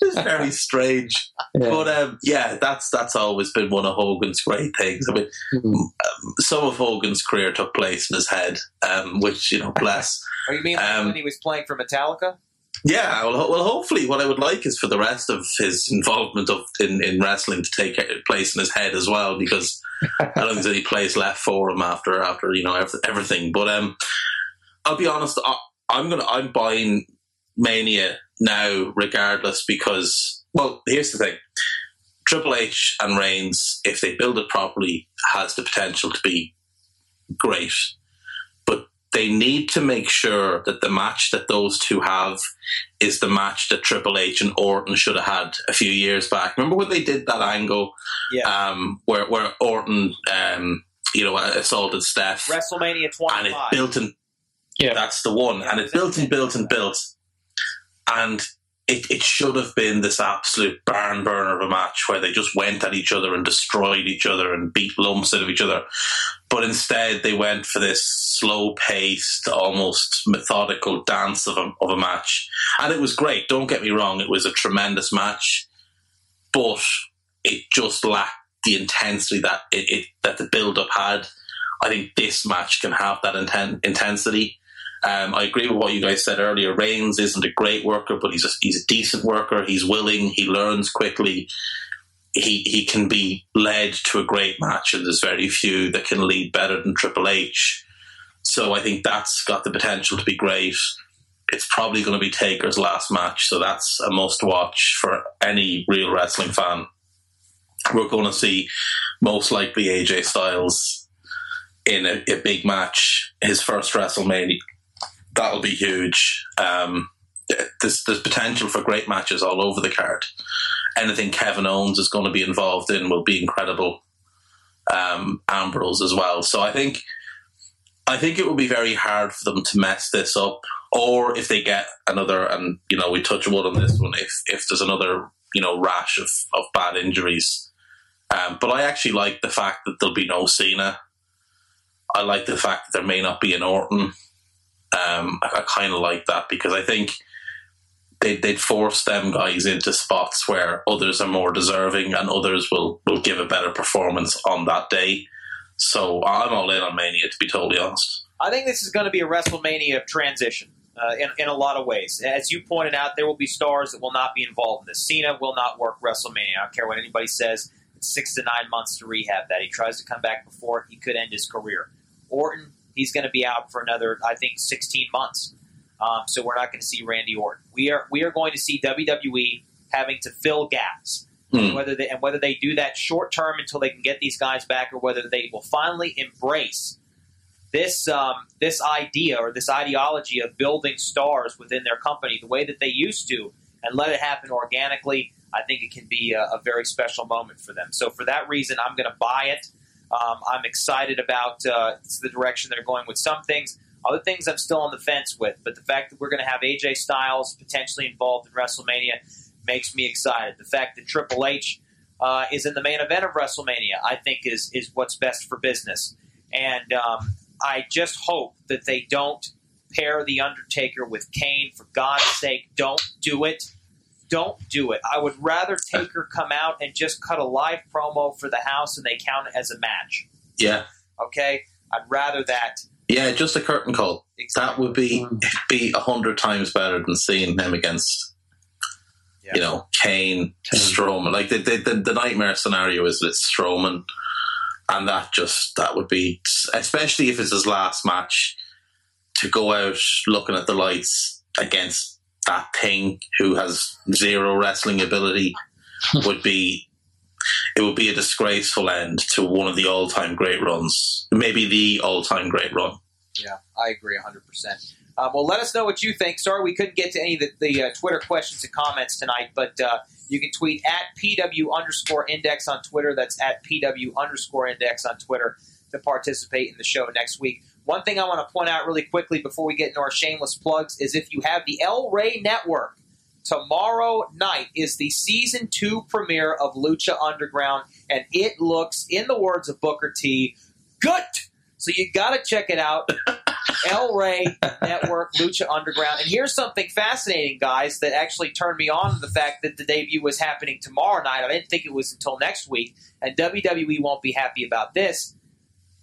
it's very strange. Yeah. But um, yeah, that's that's always been one of Hogan's great things. I mean, mm-hmm. um, some of Hogan's career took place in his head, um, which you know, bless. oh, you mean um, when he was playing for Metallica? Yeah, well, well, hopefully, what I would like is for the rest of his involvement of in, in wrestling to take place in his head as well, because I don't think there's any place left for him after after you know everything. But um, I'll be honest, I, I'm gonna I'm buying Mania now, regardless, because well, here's the thing: Triple H and Reigns, if they build it properly, has the potential to be great. But they need to make sure that the match that those two have is the match that Triple H and Orton should have had a few years back. Remember when they did that angle, yeah. um, where where Orton, um, you know, assaulted Steph, WrestleMania twenty, and it built and yeah, that's the one, and it built and built and built, and it, it should have been this absolute barn burner of a match where they just went at each other and destroyed each other and beat lumps out of each other. But instead, they went for this slow paced, almost methodical dance of a, of a match. And it was great. Don't get me wrong, it was a tremendous match. But it just lacked the intensity that it, it that the build up had. I think this match can have that inten- intensity. Um, I agree with what you guys said earlier. Reigns isn't a great worker, but he's a, he's a decent worker. He's willing. He learns quickly. He he can be led to a great match, and there's very few that can lead better than Triple H. So I think that's got the potential to be great. It's probably going to be Taker's last match, so that's a must watch for any real wrestling fan. We're going to see most likely AJ Styles in a, a big match, his first WrestleMania. That'll be huge. Um, there's, there's potential for great matches all over the card. Anything Kevin Owens is going to be involved in will be incredible. Um, Ambrose as well. So I think I think it will be very hard for them to mess this up. Or if they get another, and you know, we touch wood on this one, if if there's another, you know, rash of, of bad injuries. Um, but I actually like the fact that there'll be no Cena. I like the fact that there may not be an Orton. Um, I, I kind of like that because I think they, they'd force them guys into spots where others are more deserving and others will, will give a better performance on that day. So I'm all in on Mania, to be totally honest. I think this is going to be a WrestleMania of transition uh, in, in a lot of ways. As you pointed out, there will be stars that will not be involved in this. Cena will not work WrestleMania. I don't care what anybody says. It's six to nine months to rehab that. He tries to come back before he could end his career. Orton, he's going to be out for another, I think, 16 months. Um, so we're not going to see Randy Orton. We are we are going to see WWE having to fill gaps. Hmm. Whether they, and whether they do that short term until they can get these guys back, or whether they will finally embrace this um, this idea or this ideology of building stars within their company the way that they used to, and let it happen organically. I think it can be a, a very special moment for them. So for that reason, I'm going to buy it. Um, I'm excited about uh, the direction they're going with some things. Other things I'm still on the fence with, but the fact that we're going to have AJ Styles potentially involved in WrestleMania makes me excited. The fact that Triple H uh, is in the main event of WrestleMania, I think, is is what's best for business. And um, I just hope that they don't pair the Undertaker with Kane. For God's sake, don't do it. Don't do it. I would rather Taker come out and just cut a live promo for the house and they count it as a match. Yeah. Okay? I'd rather that. Yeah, just a curtain call. That would be be a hundred times better than seeing him against, Yeah. you know, Kane, Strowman. Like the, the the the nightmare scenario is that it's Strowman, and that just that would be, especially if it's his last match, to go out looking at the lights against that thing who has zero wrestling ability would be it would be a disgraceful end to one of the all-time great runs maybe the all-time great run Yeah, I agree 100%. Um, well, let us know what you think. Sorry we couldn't get to any of the, the uh, Twitter questions and comments tonight, but uh, you can tweet at PW underscore index on Twitter. That's at PW underscore index on Twitter to participate in the show next week. One thing I want to point out really quickly before we get into our shameless plugs is if you have the El Rey Network, tomorrow night is the season two premiere of Lucha Underground, and it looks, in the words of Booker T, good. So you got to check it out. El Rey Network, Lucha Underground. And here's something fascinating, guys, that actually turned me on to the fact that the debut was happening tomorrow night. I didn't think it was until next week, and WWE won't be happy about this.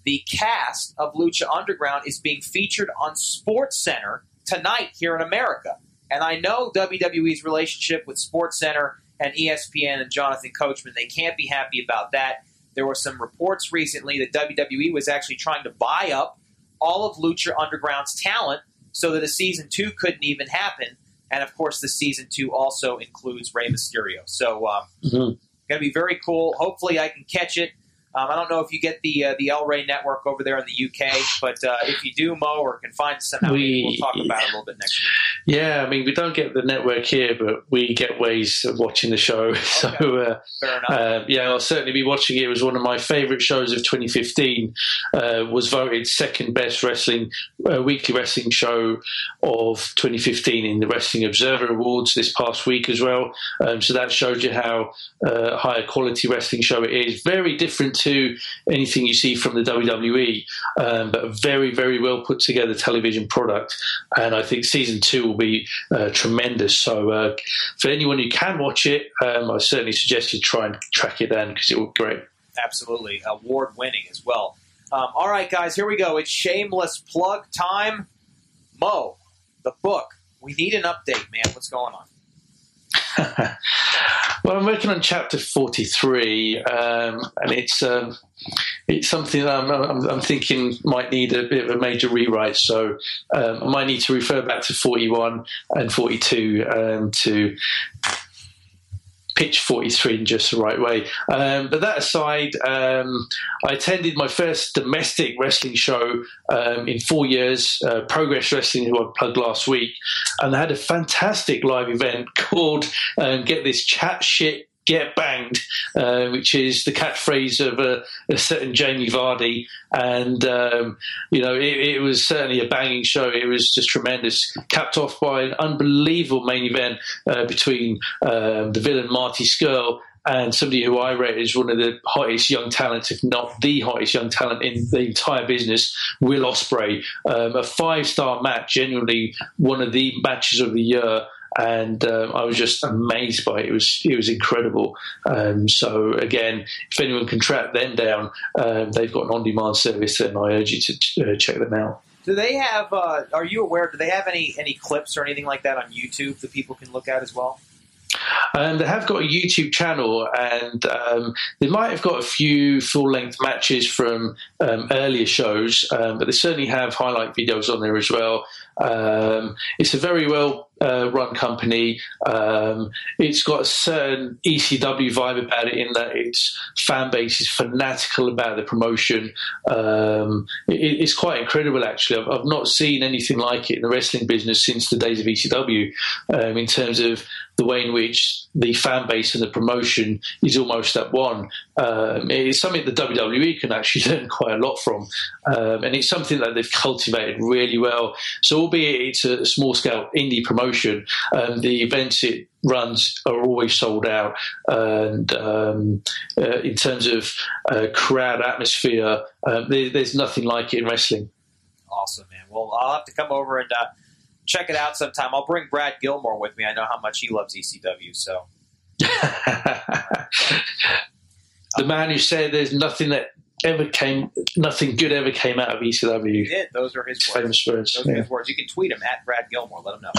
The cast of Lucha Underground is being featured on SportsCenter tonight here in America. And I know WWE's relationship with SportsCenter and ESPN and Jonathan Coachman, they can't be happy about that. There were some reports recently that WWE was actually trying to buy up all of Lucha Underground's talent so that a season two couldn't even happen. And of course, the season two also includes Rey Mysterio. So, um, going to be very cool. Hopefully, I can catch it. Um, I don't know if you get the uh, the El Rey network over there in the UK, but uh, if you do, Mo, or can find somehow, We- we'll talk about it a little bit next week. Yeah, I mean, we don't get the network here, but we get ways of watching the show. So, uh, Fair enough. uh, yeah, I'll certainly be watching it. It was one of my favourite shows of 2015. Uh, was voted second best wrestling uh, weekly wrestling show of 2015 in the Wrestling Observer Awards this past week as well. Um, so that shows you how uh, high a quality wrestling show it is. Very different to anything you see from the WWE, um, but a very, very well put together television product. And I think season two will be uh, tremendous. So uh, for anyone who can watch it, um, I certainly suggest you try and track it down because it will be great. Absolutely, award winning as well. Um, all right, guys, here we go. It's shameless plug time. Mo, the book. We need an update, man. What's going on? well, I'm working on chapter 43, um, and it's um, it's something I'm, I'm, I'm, thinking might need a bit of a major rewrite. So um, I might need to refer back to 41 and 42 um, to pitch 43 in just the right way. Um, but that aside, um, I attended my first domestic wrestling show um, in four years, uh, Progress Wrestling, who I plugged last week, and they had a fantastic live event called um, Get This Chat Shit get banged, uh, which is the catchphrase of a, a certain Jamie Vardy. And, um, you know, it, it, was certainly a banging show. It was just tremendous, capped off by an unbelievable main event uh, between um, the villain Marty Scurll and somebody who I rate as one of the hottest young talents, if not the hottest young talent in the entire business, Will Ospreay. Um, a five star match, genuinely one of the matches of the year and uh, I was just amazed by it. It was it was incredible. Um, so again, if anyone can track them down, um, they've got an on-demand service, and I urge you to uh, check them out. Do they have? Uh, are you aware? Do they have any any clips or anything like that on YouTube that people can look at as well? Um, they have got a YouTube channel, and um, they might have got a few full length matches from um, earlier shows, um, but they certainly have highlight videos on there as well. Um, it's a very well uh, run company. Um, it's got a certain ECW vibe about it in that its fan base is fanatical about the promotion. Um, it, it's quite incredible, actually. I've, I've, not seen anything like it in the wrestling business since the days of ECW in terms of the way in which the fan base and the promotion is almost at one. Um, it's something that WWE can actually learn quite a lot from, um, and it's something that they've cultivated really well. So, albeit it's a small scale indie promotion, um, the events it runs are always sold out. And um, uh, in terms of uh, crowd atmosphere, uh, there, there's nothing like it in wrestling. Awesome, man. Well, I'll have to come over and uh, check it out sometime. I'll bring Brad Gilmore with me. I know how much he loves ECW. So the man who said there's nothing that ever came, nothing good ever came out of ECW. He did. Those are his famous words. Those yeah. are his words. You can tweet him at Brad Gilmore. Let him know.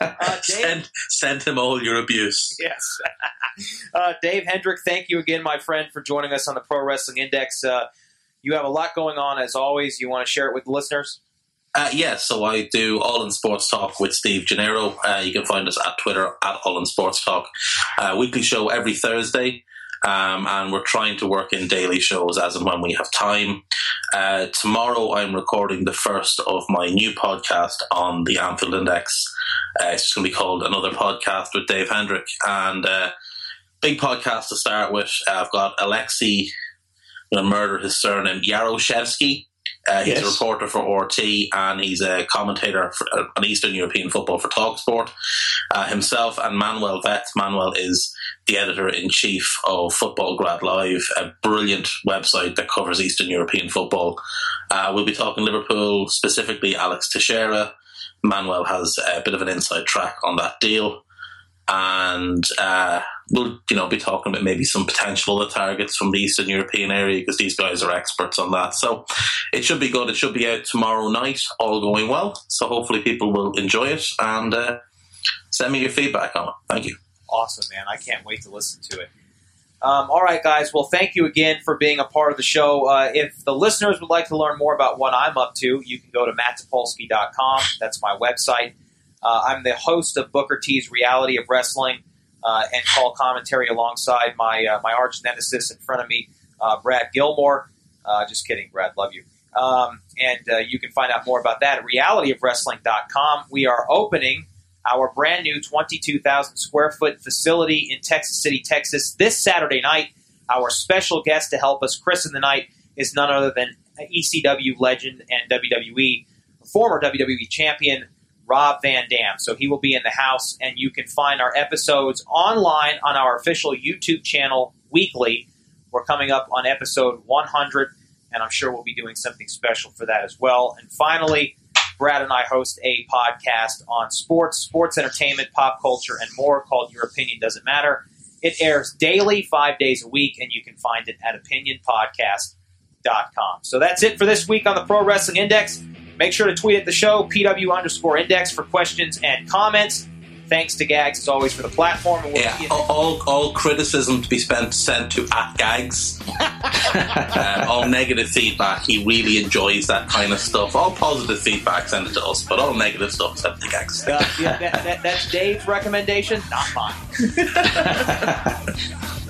uh, send, send him all your abuse. Yes. uh, Dave Hendrick, thank you again, my friend, for joining us on the Pro Wrestling Index. Uh, you have a lot going on, as always. You want to share it with the listeners? Uh, yeah, so I do All in Sports Talk with Steve Gennaro. Uh, you can find us at Twitter at All in Sports Talk. Uh, weekly show every Thursday. Um, and we're trying to work in daily shows as and when we have time. Uh, tomorrow, I'm recording the first of my new podcast on the Anfield Index. Uh, it's going to be called Another Podcast with Dave Hendrick. And uh, big podcast to start with. I've got Alexei, I'm going to murder his surname, Yaroshevsky. Uh, he's yes. a reporter for RT and he's a commentator for, uh, on Eastern European football for Talksport. Uh, himself and Manuel Veth. Manuel is the editor in chief of Futbolgrad Live, a brilliant website that covers Eastern European football. Uh, we'll be talking Liverpool, specifically Alex Teixeira. Manuel has a bit of an inside track on that deal and uh, we'll you know be talking about maybe some potential other targets from the Eastern European area because these guys are experts on that. So it should be good. It should be out tomorrow night, all going well. So hopefully people will enjoy it and uh, send me your feedback on it. Thank you. Awesome, man! I can't wait to listen to it. Um, all right, guys. Well, thank you again for being a part of the show. Uh, if the listeners would like to learn more about what I'm up to, you can go to matttopolsky.com. That's my website. Uh, I'm the host of Booker T's Reality of Wrestling uh, and call commentary alongside my uh, my arch nemesis in front of me, uh, Brad Gilmore. Uh, just kidding, Brad. Love you. Um, and uh, you can find out more about that at realityofwrestling.com. We are opening our brand new 22,000 square foot facility in Texas City, Texas this Saturday night. Our special guest to help us christen the night is none other than ECW legend and WWE former WWE champion Rob Van Dam. So he will be in the house, and you can find our episodes online on our official YouTube channel weekly. We're coming up on episode 100, and I'm sure we'll be doing something special for that as well. And finally, Brad and I host a podcast on sports, sports entertainment, pop culture, and more called Your Opinion Doesn't Matter. It airs daily, five days a week, and you can find it at opinionpodcast.com. So that's it for this week on the Pro Wrestling Index. Make sure to tweet at the show, PW underscore index, for questions and comments. Thanks to Gags, as always, for the platform. We'll yeah, all, all criticism to be spent sent to at Gags. uh, all negative feedback, he really enjoys that kind of stuff. All positive feedback, send it to us, but all negative stuff, sent to Gags. Uh, yeah, that, that, that's Dave's recommendation, not mine.